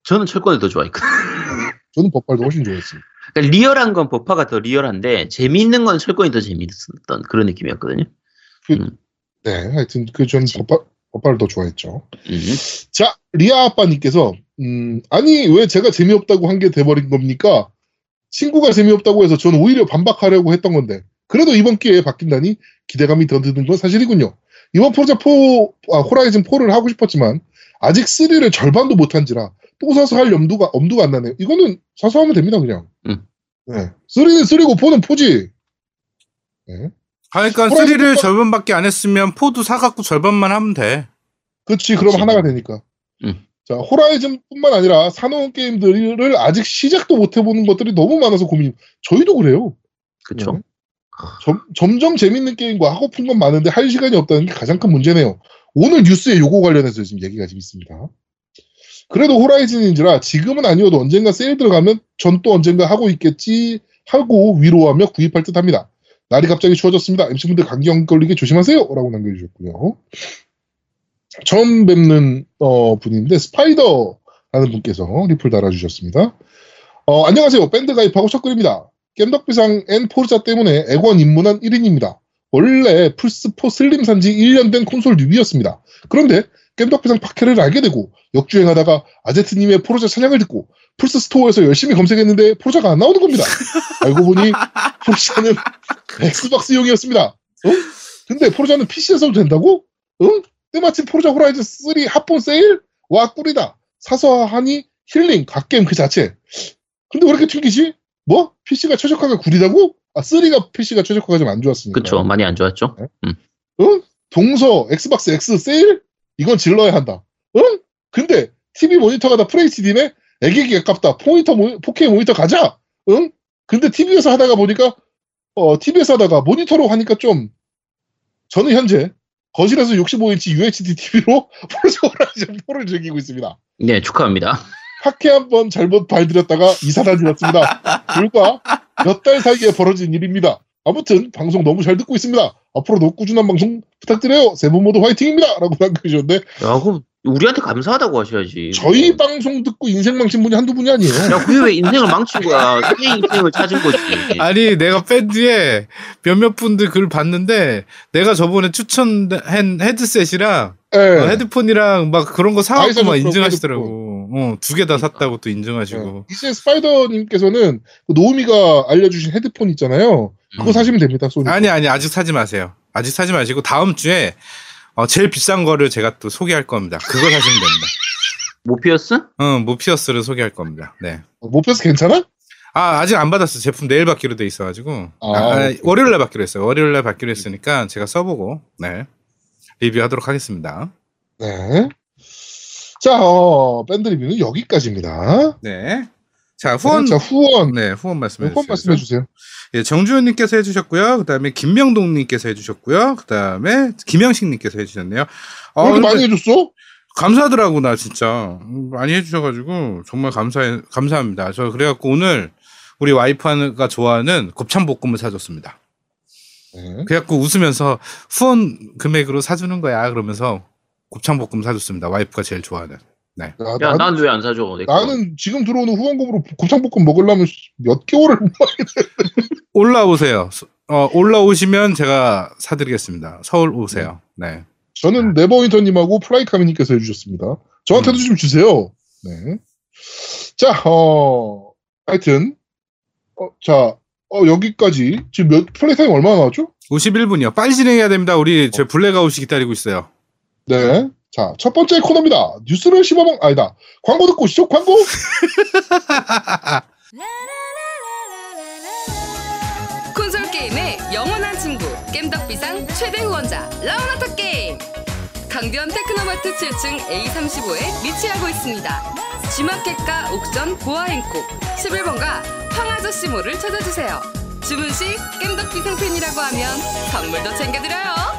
저는 철권을 더 좋아했거든. 저는 버파를 더 훨씬 좋아했어요. 그러니까 리얼한 건 버파가 더 리얼한데 재미있는 건 철권이 더 재미있었던 그런 느낌이었거든요. 네. 하여튼 그전 버파, 버파를 더 좋아했죠. 음. 자, 리아 아빠님께서, 음, 아니, 왜 제가 재미없다고 한 게 돼버린 겁니까? 친구가 재미없다고 해서 저는 오히려 반박하려고 했던 건데, 그래도 이번 기회에 바뀐다니 기대감이 더 드는 건 사실이군요. 이번 Forza 4, 아, 호라이즌 4를 하고 싶었지만, 아직 3를 절반도 못한지라, 또 사서 할 염두가, 엄두가 안 나네요. 이거는 사서 하면 됩니다, 그냥. 음. 네. 3는 3고 4는 4지. 네. 그러니까 호라이즌 3를 포- 절반밖에 안 했으면 포도 사갖고 절반만 하면 돼. 그렇지, 그럼. 하나가 되니까. 음. 자, 호라이즌뿐만 아니라 사놓은 게임들을 아직 시작도 못 해보는 것들이 너무 많아서 고민. 저희도 그래요. 그쵸. 네. 점, 점점 재밌는 게임과 하고픈 건 많은데 할 시간이 없다는 게 가장 큰 문제네요. 오늘 뉴스에 요거 관련해서 지금 얘기가 좀 있습니다. 그래도 호라이즌인지라 지금은 아니어도 언젠가 세일 들어가면 전 또 언젠가 하고 있겠지 하고 위로하며 구입할 듯 합니다. 날이 갑자기 추워졌습니다. MC분들 감기 걸리게 조심하세요. 라고 남겨주셨고요. 처음 뵙는 어, 분인데 스파이더라는 분께서 리플 달아주셨습니다. 어, 안녕하세요. 밴드 가입하고 첫 글입니다. 겜덕비상 and Forza 때문에 엑원 입문한 1인입니다. 원래 플스4 슬림 산지 1년 된 콘솔 newbie였습니다. 그런데 겜덕비상 팟캐를 알게 되고 역주행하다가 아제트님의 Forza 찬양을 듣고 플스 Store에서 열심히 검색했는데 Forza가 안 나오는 겁니다. 알고 보니 Forza는 Xbox용이었습니다. 어? 근데 Forza는 PC에서도 된다고? 응? 때마침 Forza Horizon 3 합본 세일? 와 꿀이다. 사서 하니 힐링 갓게임 그 자체. 근데 왜 이렇게 튕기지? 뭐? PC가 최적화가 구리다고? 아 3가 PC가 최적화가 좀 안 좋았으니까. 그쵸. 많이 안 좋았죠. 응? 동서 Xbox X 세일? 이건 질러야 한다. 응? 근데 TV 모니터가 다 FHD네? 엑엑이 아깝다. 포니터 모니, 4K 모니터 가자. 응? 근데 TV에서 하다가 보니까 어 TV에서 하다가 모니터로 하니까 좀 저는 현재 거실에서 65인치 UHD TV로 포르자 호라이즌 4를 즐기고 있습니다. 네, 축하합니다. 학회 한 번 잘못 발들였다가 이사다니었습니다. 불과 몇 달 사이에 벌어진 일입니다. 아무튼 방송 너무 잘 듣고 있습니다. 앞으로도 꾸준한 방송 부탁드려요. 세 분 모두 화이팅입니다. 라고 남겨주셨는데 야, 그럼 우리한테 감사하다고 하셔야지. 저희 방송 듣고 인생 망친 분이 한두 분이 아니에요. 야, 그게 왜 인생을 망친 거야? 새 인생을 찾은 거지. 아니 내가 밴드에 몇몇 분들 글 봤는데 내가 저번에 추천한 헤드셋이랑 예. 어, 헤드폰이랑 막 그런 거 사갖고 막 인증하시더라고. 어, 두 개 다 샀다고 또 인증하시고. 예. 이제 스파이더님께서는 그 노우미가 알려주신 헤드폰 있잖아요. 그거 음. 사시면 됩니다. 소니. 아니 아니 아직 사지 마세요. 아직 사지 마시고 다음 주에 어, 제일 비싼 거를 제가 또 소개할 겁니다. 그거 사시면 됩니다. 모피어스? 어, 모피어스를 소개할 겁니다. 네. 모피어스 괜찮아? 아 아직 안 받았어. 제품 내일 받기로 돼 있어가지고 아, 아, 아. 월요일 날 받기로 했어요. 월요일 날 받기로 했으니까 제가 써보고 네 리뷰하도록 하겠습니다. 네. 자, 어, 밴드 리뷰는 여기까지입니다. 네. 자 후원 자, 후원. 네 후원 말씀해 후원 주세요. 말씀해 주세요. 예, 정주현님께서 해주셨고요. 그 다음에 김명동님께서 해주셨고요. 그 다음에 김영식님께서 해주셨네요. 아, 근데 많이 해줬어? 감사하더라고 나 진짜 음, 많이 해주셔가지고 정말 감사 감사합니다. 저 그래갖고 오늘 우리 와이프가 좋아하는 곱창 볶음을 사줬습니다. 네. 그래갖고 웃으면서 후원 금액으로 사주는 거야 그러면서 곱창 볶음 사줬습니다. 와이프가 제일 좋아하는. 야, 야, 나, 난왜 안 사줘? 나는 지금 들어오는 후원금으로 곱창볶음 먹으려면 몇 개월을 못 먹- 올라오세요. 어, 올라오시면 제가 사드리겠습니다. 서울 오세요. 네. 저는 네버윈터님하고 플라이카미님께서 해주셨습니다. 저한테도 음. 좀 주세요. 네. 자, 어, 하여튼, 어, 자, 어, 여기까지 지금 몇 플레이 타임 얼마나 나왔죠? 51분이요. 빨리 진행해야 됩니다. 우리 제 Blackout이 기다리고 있어요. 네. 자, 첫 번째 코너입니다. 뉴스를 씹어먹, 아니다. 광고 듣고 오시죠, 광고! 콘솔 게임의 영원한 친구 겜덕비상 최대 후원자 라운하터 게임 강변 테크노마트 7층 A35에 위치하고 있습니다 G마켓과 옥션 보아행콕 11번가 황아저씨 몰을 찾아주세요 주문 시 겜덕비상 팬이라고 하면 선물도 챙겨드려요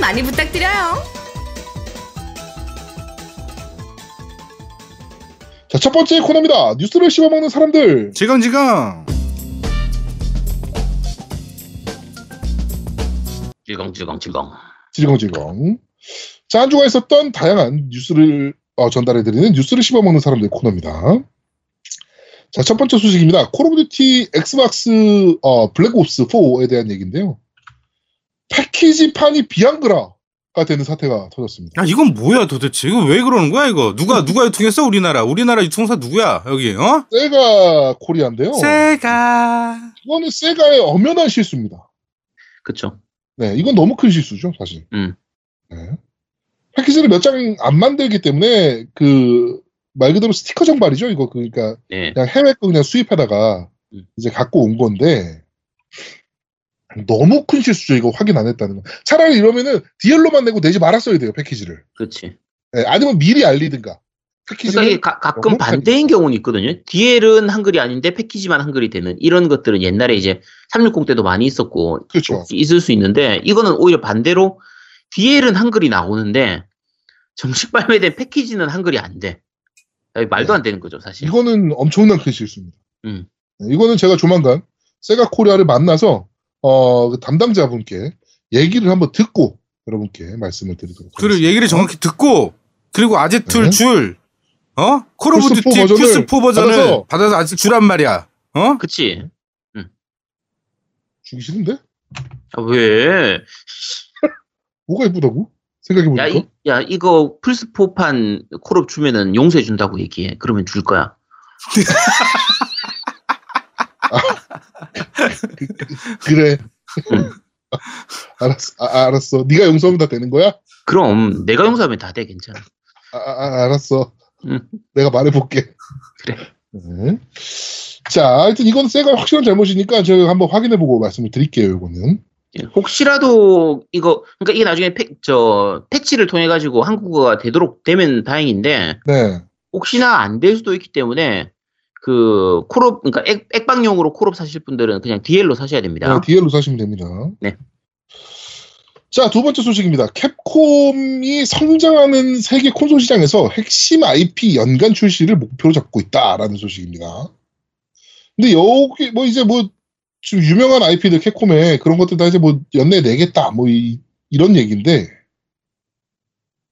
많이 부탁드려요. 자, 첫 번째 코너입니다. 뉴스를 씹어먹는 사람들. 질겅질겅. 질겅질겅질겅. 질겅질겅. 자, 한 주가 있었던 다양한 뉴스를 어, 전달해드리는 뉴스를 씹어먹는 사람들 코너입니다. 자, 첫 번째 소식입니다. Call of Duty Xbox 어, Black Ops 4에 대한 얘기인데요. 패키지판이 비앙그라가 되는 사태가 터졌습니다. 아 이건 뭐야 도대체? 이거 왜 그러는 거야 이거? 누가 누가 유통했어 우리나라? 우리나라 유통사 누구야 여기? 어? 세가 코리아인데요. 세가. 이거는 세가의 엄연한 실수입니다. 그쵸. 네, 이건 너무 큰 실수죠, 사실. 음. 네. 패키지를 몇 장 안 만들기 때문에 그 말 그대로 스티커 정발이죠, 이거 그러니까 네. 그냥 해외 거 그냥 수입하다가 음. 이제 갖고 온 건데 너무 큰 실수죠, 이거 확인 안 했다는 거. 차라리 이러면은 디엘로만 내고 내지 말았어야 돼요, 패키지를. 그치. 네, 아니면 미리 알리든가. 그러니까 가, 가끔 반대인 경우는 있거든요. DL은 한글이 아닌데 패키지만 한글이 되는 이런 것들은 옛날에 이제 360 때도 많이 있었고 그렇죠. 있을 수 있는데 이거는 오히려 반대로 DL은 한글이 나오는데 정식 발매된 패키지는 한글이 안 돼. 말도 안 되는 거죠, 사실. 이거는 엄청난 큰 실수입니다. 음. 네, 이거는 제가 조만간 세가 코리아를 만나서 어, 그 담당자분께 얘기를 한번 듣고 여러분께 말씀을 드리도록 그리고 하겠습니다. 얘기를 정확히 듣고 그리고 아제툴 네. 줄 어? 콜 오브 플스4 듀티 버전을 플스 4 버전을 받아서- 받아서 아직 주란 말이야. 어? 그치? 주기 싫은데? 아, 왜? 뭐가 예쁘다고? 생각해보니까. 야, 이, 야, 이거 플스4판 콜업 주면은 용서해준다고 얘기해. 그러면 줄 거야. 그래. 알았어. 아, 알았어. 네가 용서하면 다 되는 거야? 그럼 내가 용서하면 다 돼 괜찮아. 아, 아, 알았어. 응. 내가 말해볼게. 그래. 네. 자, 하여튼 이건 세가 확실한 잘못이니까 제가 한번 확인해보고 말씀을 드릴게요. 이거는. 예, 혹시라도 이거 그러니까 이게 나중에 패, 저 패치를 통해 가지고 한국어가 되도록 되면 다행인데 네. 혹시나 안 될 수도 있기 때문에 그 콜옵 그러니까 액, 액방용으로 콜옵 사실 분들은 그냥 DL로 사셔야 됩니다. 네, DL로 사시면 됩니다. 네. 자, 두 번째 소식입니다. 캡콤이 성장하는 세계 콘솔 시장에서 핵심 IP 연간 출시를 목표로 잡고 있다라는 소식입니다. 근데 여기 뭐 이제 뭐좀 유명한 IP들 캡콤에 그런 것들 다 이제 뭐 연내 내겠다 뭐 이, 런 얘기인데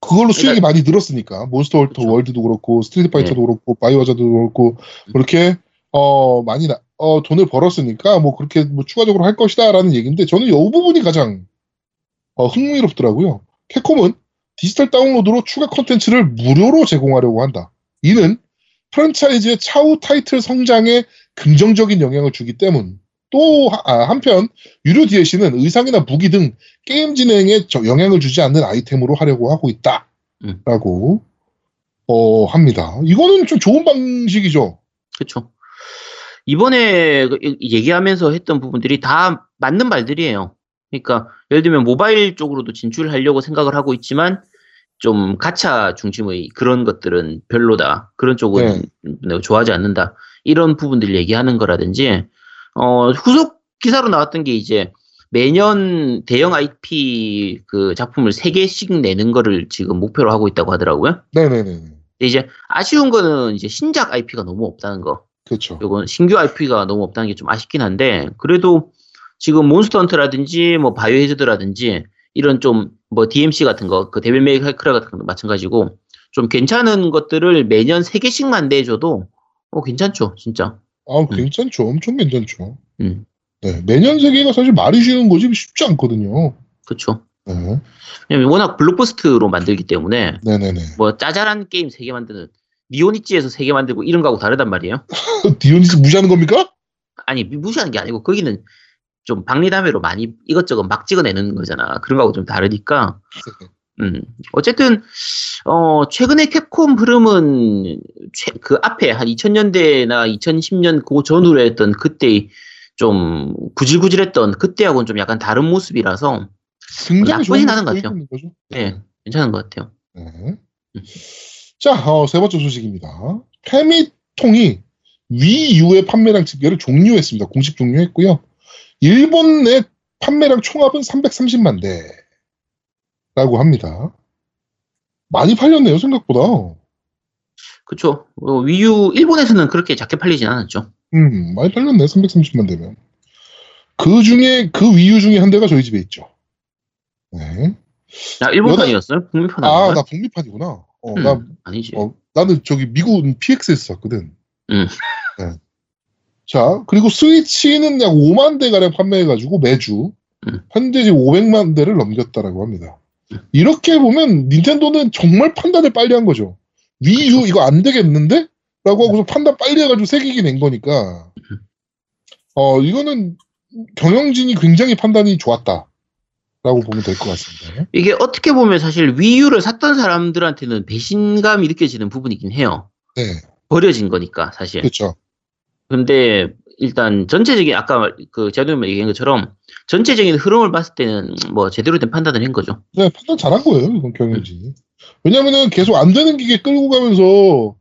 그걸로 수익이 많이 늘었으니까 몬스터 헌터 그렇죠. 월드도 그렇고 스트리트 파이터도 그렇고 바이오하자드도 그렇고 그렇게 어 많이 나, 어 돈을 벌었으니까 뭐 그렇게 뭐 추가적으로 할 것이다라는 얘기인데 저는 이 부분이 가장 어, 흥미롭더라고요. 캡콤은 디지털 다운로드로 추가 컨텐츠를 무료로 제공하려고 한다. 이는 프랜차이즈의 차후 타이틀 성장에 긍정적인 영향을 주기 때문. 또 하- 아, 한편 유료 DLC는 의상이나 무기 등 게임 진행에 저- 영향을 주지 않는 아이템으로 하려고 하고 음. 있다라고 어, 합니다. 이거는 좀 좋은 방식이죠. 그렇죠. 이번에 그 이- 얘기하면서 했던 부분들이 다 맞는 말들이에요. 그러니까 예를 들면 모바일 쪽으로도 진출하려고 생각을 하고 있지만 좀 가차 중심의 그런 것들은 별로다. 그런 쪽은 내가 좋아하지 않는다. 이런 부분들 얘기하는 거라든지 어, 후속 기사로 나왔던 게 이제 매년 대형 IP 그 작품을 3개씩 내는 거를 지금 목표로 하고 있다고 하더라고요. 네네네. 이제 아쉬운 거는 이제 신작 IP가 너무 없다는 거. 그렇죠. 요건 신규 IP가 너무 없다는 게 좀 아쉽긴 한데 그래도 지금 몬스터 헌트라든지 뭐 바이오 헤즈드라든지 이런 좀 뭐 DMC 같은 거, 그 데빌 메이 칼크라 같은 것도 마찬가지고 좀 괜찮은 것들을 매년 3개씩만 내줘도 어 괜찮죠, 진짜. 아, 괜찮죠. 엄청 괜찮죠. 음. 네, 매년 세 개가 사실 말이 쉬운 거지 쉽지 않거든요. 그렇죠. 네, 왜냐면 워낙 블록버스터로 만들기 때문에 네네네. 뭐 짜잘한 게임 3개 만드는 니혼이치에서 3개 만들고 이런 거하고 다르단 말이에요. 니혼이치 무시하는 겁니까? 아니 무시하는 게 아니고 거기는 좀 박리다매로 많이 이것저것 막 찍어내는 거잖아. 그런 거하고 좀 다르니까. 음. 어쨌든 어 최근에 캡콤 흐름은 최- 그 앞에 한 2000년대나 2010년 그 전후로 했던 그때 좀 구질구질했던 그때하고는 좀 약간 다른 모습이라서 굉장히 나쁘진 않은 것 같아요. 네 괜찮은 것 같아요. 네. 자, 어, 세 번째 소식입니다. 페미통이 위유의 판매량 집계를 종료했습니다. 공식 종료했고요. 일본 내 판매량 총합은 330만 대라고 합니다. 많이 팔렸네요, 생각보다. 그쵸. 어, 위유 일본에서는 그렇게 작게 팔리진 않았죠. 음, 많이 팔렸네, 330만 대면. 그 중에, 그 위유 중에 한 대가 저희 집에 있죠. 네. 아, 일본판이었어요? 국민판 아, 아닌가요? 나 북미판이구나. 어, 음, 나, 아니지. 어, 나는 저기 미국은 PX에서 샀거든. 음. 네. 자, 그리고 스위치는 약 5만 대 가량 판매해가지고 매주 음. 현재 지금 500만 대를 넘겼다라고 합니다. 음. 이렇게 보면 닌텐도는 정말 판단을 빨리 한 거죠. 위유 이거 안 되겠는데? 라고 하고서 판단 빨리 해가지고 새기기 낸 거니까 음. 어 이거는 경영진이 굉장히 판단이 좋았다. 라고 보면 될 것 같습니다. 이게 어떻게 보면 사실 위유를 샀던 사람들한테는 배신감이 느껴지는 부분이긴 해요. 네, 버려진 거니까 사실. 그렇죠. 근데 일단 전체적인 아까 말- 그 제동님 얘기한 것처럼 전체적인 흐름을 봤을 때는 뭐 제대로 된 판단을 한 거죠. 네, 판단 잘한 거예요, 이건 경영진이. 왜냐면은 계속 안 되는 기계 끌고 가면서 음.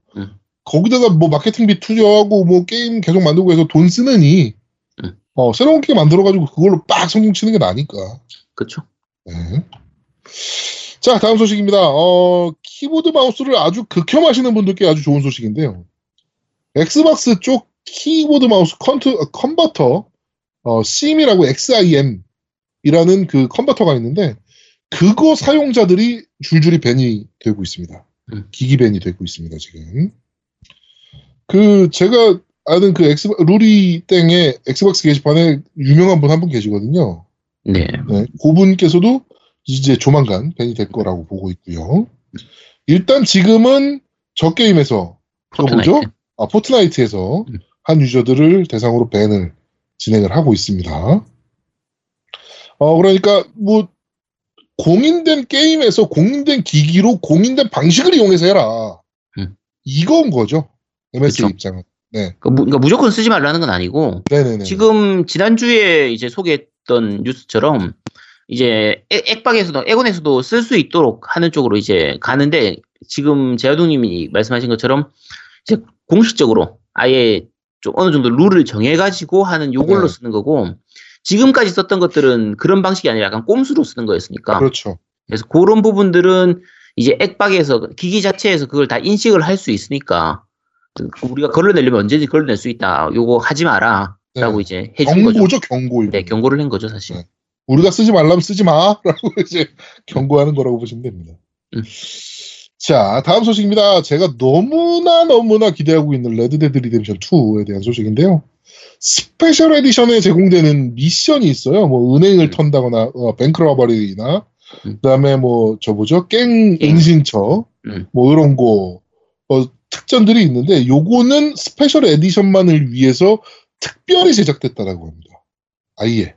거기다가 뭐 마케팅비 투자하고 뭐 게임 계속 만들고 해서 돈 쓰느니 음. 어, 새로운 기계 만들어가지고 그걸로 빡 성공 치는 게 나니까. 그렇죠. 네. 자, 다음 소식입니다. 어, 키보드 마우스를 아주 극혐하시는 분들께 아주 좋은 소식인데요. 엑스박스 쪽 키보드 마우스 컨트, 어, 컨버터, 어, XIM이라고 XIM이라는 그 컨버터가 있는데, 그거 사용자들이 줄줄이 ban이 되고 있습니다. 음. 기기 ban이 되고 있습니다, 지금. 그, 제가 아는 그 엑스, 루리 땡의 엑스박스 게시판에 유명한 분한분 계시거든요. 네. 네, 그분께서도 이제 조만간 ban이 될 거라고 보고 있고요. 일단 지금은 저 게임에서 그거 포트나이트. 뭐죠? 아, 포트나이트에서 음. 한 유저들을 대상으로 ban을 진행을 하고 있습니다. 어, 그러니까, 뭐, 공인된 게임에서 공인된 기기로 공인된 방식을 이용해서 해라. 음. 이건 거죠. MS의 그쵸. 입장은. 네. 그 무- 그러니까 무 조건 쓰지 말라는 건 아니고 네네네. 지금 지난주에 이제 소개했던 뉴스처럼 이제 액- 액박에서도 에곤에서도 쓸 수 있도록 하는 쪽으로 이제 가는데 지금 제아동님이 말씀하신 것처럼 이제 공식적으로 아예 좀 어느 정도 룰을 정해가지고 하는 요걸로 네. 쓰는 거고 지금까지 썼던 것들은 그런 방식이 아니라 약간 꼼수로 쓰는 거였으니까 그렇죠. 그래서 그런 부분들은 이제 액박에서 기기 자체에서 그걸 다 인식을 할 수 있으니까 그 우리가 걸러내려면 언제든지 걸러낼 수 있다. 요거 하지 마라. 라고 네. 이제 해준 거죠. 경고죠, 경고. 이거. 네, 경고를 한 거죠, 사실. 네. 우리가 쓰지 말라면 쓰지 마. 라고 이제 경고하는 거라고 보시면 됩니다. 음. 자, 다음 소식입니다. 제가 너무나 너무나 기대하고 있는 레드데드 리뎀션 2에 대한 소식인데요. special edition에 제공되는 미션이 있어요. 뭐, 은행을 음. 턴다거나, 어, bank robbery나, 음. 그 다음에 뭐, 저 뭐죠? 깽 깽. 은신처, 음. 뭐, 이런 거, 어, 특전들이 있는데, 요거는 special edition만을 위해서 특별히 제작됐다라고 합니다. 아예.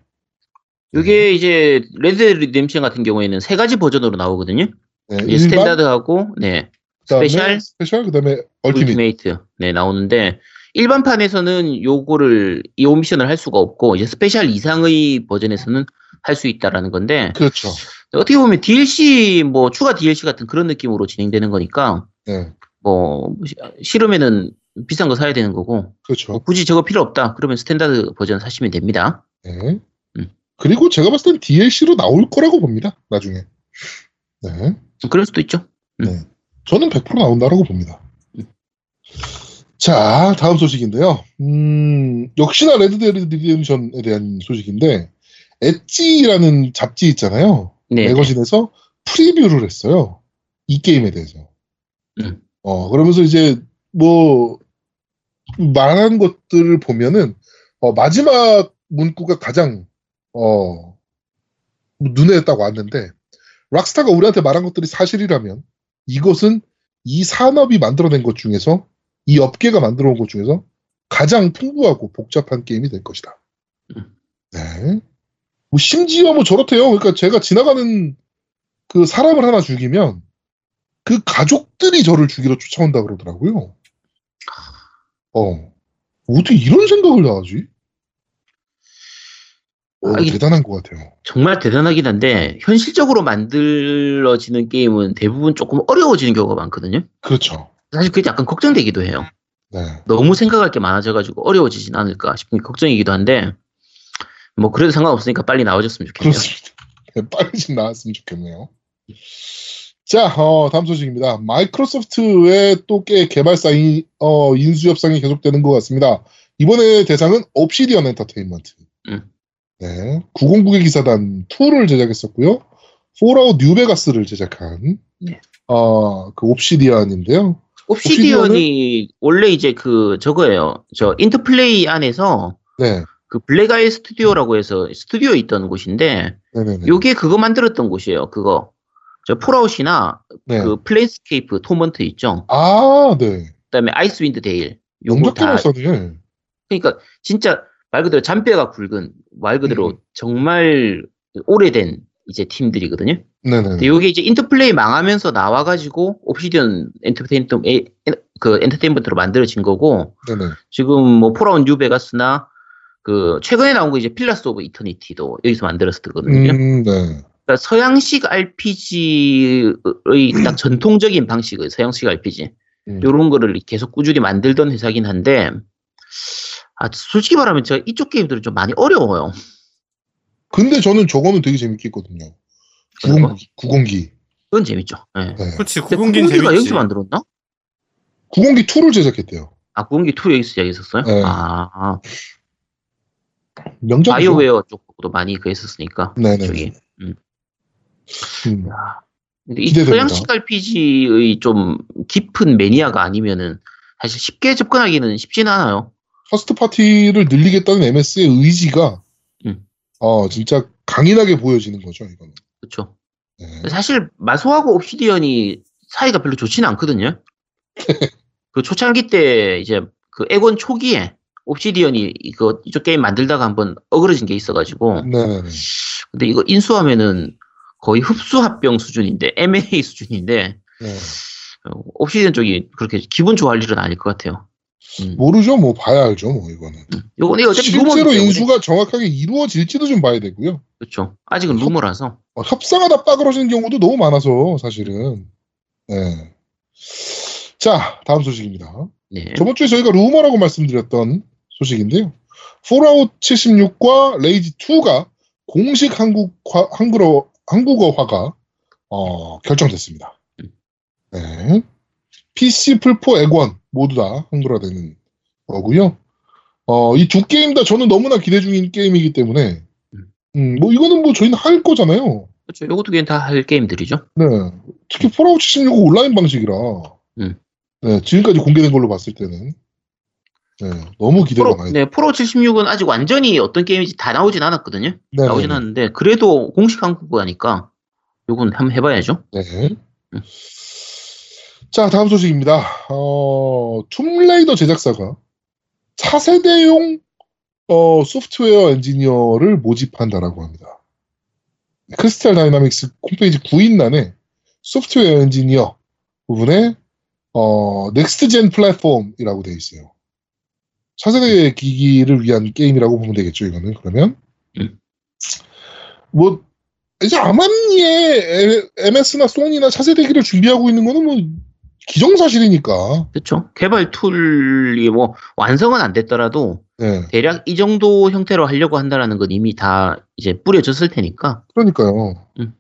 이게 이제 레드 리뎀션 같은 경우에는 세 가지 버전으로 나오거든요. 네, 이제 standard하고 네, special, special 그다음에 ultimate. ultimate 네 나오는데 일반판에서는 요거를 이 요 미션을 할 수가 없고 이제 special 이상의 버전에서는 할 수 있다라는 건데 그렇죠. 어떻게 보면 DLC 뭐 추가 DLC 같은 그런 느낌으로 진행되는 거니까 네, 뭐 시- 싫으면은 비싼 거 사야 되는 거고 그렇죠. 뭐 굳이 저거 필요 없다 그러면 standard 버전 사시면 됩니다. 네. 음. 그리고 제가 봤을 땐 DLC로 나올 거라고 봅니다. 나중에. 네. 그럴 수도 있죠. 네. 저는 100% 나온다라고 봅니다. 음. 자, 다음 소식인데요. 음, 역시나 레드데드 리뎀션에 대한 소식인데, 엣지라는 잡지 있잖아요. 네. 매거진에서 프리뷰를 했어요. 이 게임에 대해서. 음. 어, 그러면서 이제, 뭐, 말한 것들을 보면은, 어, 마지막 문구가 가장, 어, 눈에 딱 왔는데, 락스타가 우리한테 말한 것들이 사실이라면, 이것은 이 산업이 만들어낸 것 중에서, 이 업계가 만들어 온 것 중에서 가장 풍부하고 복잡한 게임이 될 것이다. 음. 네. 뭐 심지어 뭐 저렇대요. 그러니까 제가 지나가는 그 사람을 하나 죽이면 그 가족들이 저를 죽이러 쫓아온다 그러더라고요. 어. 어떻게 이런 생각을 다 하지? 어, 아, 대단한 것 같아요. 정말 대단하긴 한데 현실적으로 만들어지는 게임은 대부분 조금 어려워지는 경우가 많거든요. 그렇죠. 사실 그게 약간 걱정되기도 해요. 네. 너무 생각할 게 많아져가지고 어려워지진 않을까 싶은 게 걱정이기도 한데 뭐 그래도 상관없으니까 빨리 나와줬으면 좋겠네요. 그렇습니다. 네, 빨리 좀 나왔으면 좋겠네요. 자, 어, 다음 소식입니다. 마이크로소프트의 또 꽤 개발사 인, 어, 인수 협상이 계속되는 것 같습니다. 이번에 대상은 옵시디언 엔터테인먼트. 음. 네, 구공화국의 기사단 2를 제작했었고요. 폴아웃 뉴베가스를 제작한 네. 어, 그 옵시디언인데요. 옵시디언이 원래 이제 그 저거예요. 저 인터플레이 안에서 네, 그 블랙아일 스튜디오라고 해서 스튜디오에 있던 곳인데 네네네. 요게 그거 만들었던 곳이에요. 그거 저 폴아웃이나 네. 그 플레이스케이프 토먼트 있죠. 아, 네. 그다음에 아이스윈드 데일 요거 다 개발사네. 그러니까 진짜 말 그대로 잔뼈가 굵은 말 그대로 음. 정말 오래된 이제 팀들이거든요. 네네. 근데 요게 이제 인터플레이 망하면서 나와가지고 옵시디언 엔터테인먼트 에- 에- 그 엔터테인먼트로 만들어진 거고 네네. 지금 뭐 폴아웃 뉴베가스나 그 최근에 나온 거 이제 필라스 오브 이터니티도 여기서 만들었었거든요. 음, 네. 그러니까 서양식 RPG의 딱 전통적인 방식의 서양식 RPG 음. 요런 거를 계속 꾸준히 만들던 회사긴 한데 아 솔직히 말하면 제가 이쪽 게임들은 좀 많이 어려워요. 근데 저는 저거는 되게 재밌겠거든요. 90, 902. 그건 재밌죠. 예. 네. 그렇지 근데 구분기는 구분기가 재밌지. 여기서 만들었나? 902 2를 제작했대요. 아 구분기 2 여기서 시작했었어요? 네. 아, 아 명작이죠. 바이오웨어 쪽도 많이 그 했었으니까 네네. 저기. 음. 이. 서양식 RPG의 좀 깊은 매니아가 아니면은 사실 쉽게 접근하기는 쉽지는 않아요. first party를 늘리겠다는 MS의 의지가 음. 어 진짜 강인하게 보여지는 거죠 이거는. 그렇죠. 네. 사실 마소하고 옵시디언이 사이가 별로 좋지는 않거든요. 그 초창기 때 이제 그 엑원 초기에 옵시디언이 이거 이쪽 게임 만들다가 한번 어그러진 게 있어가지고 네네네. 근데 이거 인수하면은 거의 흡수합병 수준인데 M&A 수준인데 네. 어, 옵시디언 쪽이 그렇게 기분 좋아할 일은 아닐 것 같아요. 음. 모르죠. 뭐 봐야 알죠. 뭐 이거는. 요거는 어차피 실제로. 인수가 정확하게 이루어질지도 좀 봐야 되고요. 그렇죠. 아직은 루머라서. 어, 협상하다 빠그러지는 경우도 너무 많아서 사실은. 네. 자, 다음 소식입니다. 네. 저번 주에 저희가 루머라고 말씀드렸던 소식인데요. 폴아웃 76과 레이지 2가 공식 한국화, 한국어, 한국어화가 어, 결정됐습니다. 네. PC, 플포, 엑원 모두 다 한글화되는 거고요. 어, 이 두 게임 다 저는 너무나 기대 중인 게임이기 때문에 음, 뭐 이거는 뭐 저희는 할 거잖아요. 그렇죠. 요것도 그냥 다할 게임들이죠. 네. 특히 폴아웃 76은 온라인 방식이라. 음. 네, 지금까지 공개된 걸로 봤을 때는. 네, 너무 기대가 많이. 네, 폴아웃 76은 아직 완전히 어떤 게임인지 다 나오진 않았거든요. 네, 나오진 네, 않았는데 그래도 공식 한국어니까 요건 한번 해봐야죠. 네. 음. 자, 다음 소식입니다. 어, 툼레이더 제작사가 차세대용 어, 소프트웨어 엔지니어를 모집한다라고 합니다. 크리스탈 다이나믹스 홈페이지 구인란에 소프트웨어 엔지니어 부분에 어, next gen 플랫폼이라고 되어 있어요. 차세대 기기를 위한 게임이라고 보면 되겠죠, 이거는. 그러면. 음. 뭐, 이제 아마 이미 MS나 소니나 차세대기를 준비하고 있는 거는 뭐, 기정사실이니까. 그렇죠. 개발 툴이 뭐 완성은 안 됐더라도 네. 대략 이 정도 형태로 하려고 한다라는 건 이미 다 이제 뿌려졌을 테니까. 그러니까요. 음.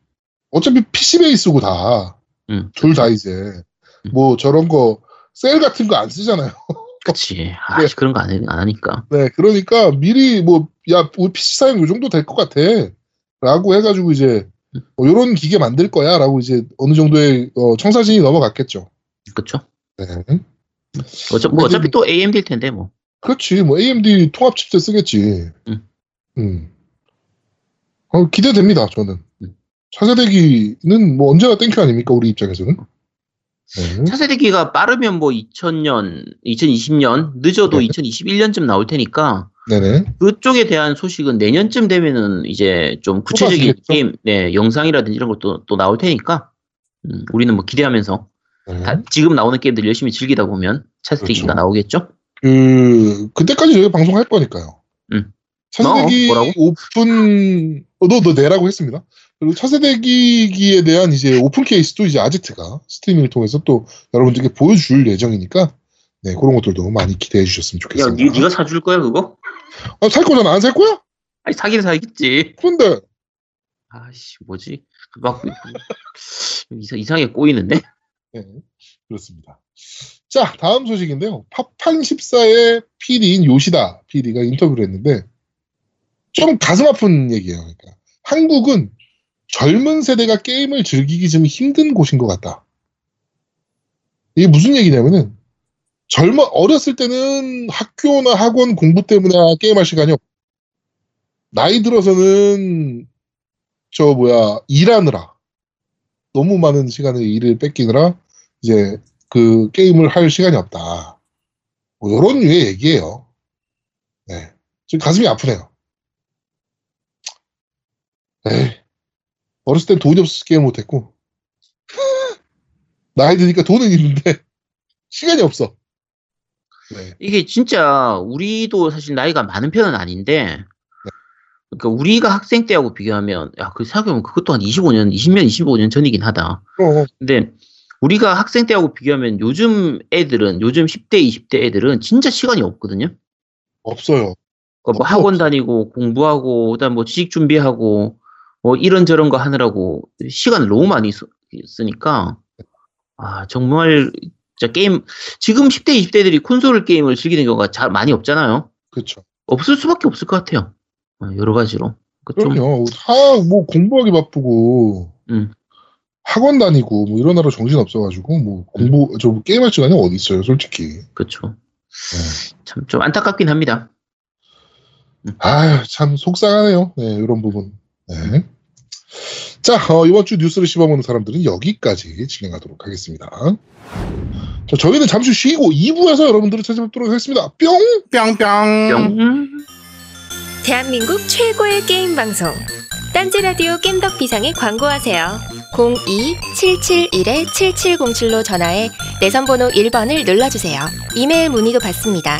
어차피 PC 베이스고 다. 음. 둘다 이제. 뭐, 저런 거, 셀 같은 거 안 쓰잖아요. 그치. 아, 네. 그런 거안안 하니까. 네, 그러니까 미리 뭐, 야, 우리 PC 사양 요 정도 될 것 같아. 라고 해가지고 이제, 뭐 요런 기계 만들 거야. 라고 이제 어느 정도의 어, 청사진이 넘어갔겠죠. 그렇죠. 네. 어차, 뭐 어차피 또 AMD일 텐데 뭐. 그렇지. 뭐 AMD 통합 칩셋 쓰겠지. 음. 음. 어, 기대됩니다, 저는. 음. 차세대기는 뭐 언제나 thank you 아닙니까, 우리 입장에서는. 네. 차세대기가 빠르면 뭐 2000년, 2020년, 늦어도 네. 2021년쯤 나올 테니까 네네. 그쪽에 대한 소식은 내년쯤 되면은 이제 좀 구체적인? 게임, 네, 영상이라든지 이런 것도 또 나올 테니까 음, 우리는 뭐 기대하면서 네. 다 지금 나오는 게임들 열심히 즐기다 보면 차세대기가 그렇죠. 나오겠죠? 그, 그때까지 저희가 방송할 거니까요. 음. 차세대기 어, 뭐라고? 오픈, 어, 너, 너 내라고 했습니다. 그리고 차세대 기기에 대한 이제 오픈 케이스도 이제 아지트가 스트리밍을 통해서 또 여러분들께 보여줄 예정이니까, 네, 그런 것들도 많이 기대해 주셨으면 야, 좋겠습니다. 니, 네가 사줄 거야 그거? 아, 살 거잖아. 안 살 거야? 아니 사긴 사겠지. 근데, 아씨 뭐지? 막 이상, 이상하게 꼬이는데? 네, 그렇습니다. 자, 다음 소식인데요. 파판 14의 PD인 요시다 PD가 인터뷰를 했는데, 좀 가슴 아픈 얘기예요. 그러니까. 한국은 젊은 세대가 게임을 즐기기 좀 힘든 곳인 것 같다. 이게 무슨 얘기냐면은, 젊어, 어렸을 때는 학교나 학원 공부 때문에 게임할 시간이 없고, 나이 들어서는, 저, 뭐야, 일하느라, 너무 많은 시간을 일을 뺏기느라, 이제, 그, 게임을 할 시간이 없다. 뭐, 요런 류의 얘기예요. 네. 지금 가슴이 아프네요. 에이, 어렸을 땐 돈이 없어서 게임 못했고, 나이 드니까 돈은 있는데, 시간이 없어. 네. 이게 진짜 우리도 사실 나이가 많은 편은 아닌데 그러니까 우리가 학생 때하고 비교하면 야, 그 생각해보면 그것도 한 25년, 20년, 25년 전이긴 하다. 어, 근데 우리가 학생 때하고 비교하면 요즘 애들은 요즘 10대, 20대 애들은 진짜 시간이 없거든요. 없어요. 그러니까 뭐 학원 없어. 다니고 공부하고 그다음 뭐 지식 준비하고 뭐 이런 저런 거 하느라고 시간을 너무 많이 쓰, 쓰니까 아 정말 진짜 게임 지금 10대 20대들이 콘솔 게임을 즐기는 경우가 잘 많이 없잖아요. 그쵸. 없을 수밖에 없을 것 같아요. 어, 여러 가지로. 그러니까 좀 그럼요. 다, 뭐, 공부하기 바쁘고, 음. 학원 다니고, 뭐, 이러느라 정신 없어가지고, 뭐, 공부, 저, 게임할 시간이 어디 있어요, 솔직히. 그렇죠. 네. 참좀 안타깝긴 합니다. 아유, 참 속상하네요. 네, 이런 부분. 네. 자, 어, 이번 주 뉴스를 씹어먹는 사람들은 여기까지 진행하도록 하겠습니다. 자, 저희는 잠시 쉬고 2부에서 여러분들을 찾아뵙도록 하겠습니다. 뿅! 뿅뿅. 뿅. 대한민국 최고의 게임 방송 딴지 라디오 겜덕 비상에 광고하세요. 02-771-7707로 전화해 내선 번호 1번을 눌러주세요. 이메일 문의도 받습니다.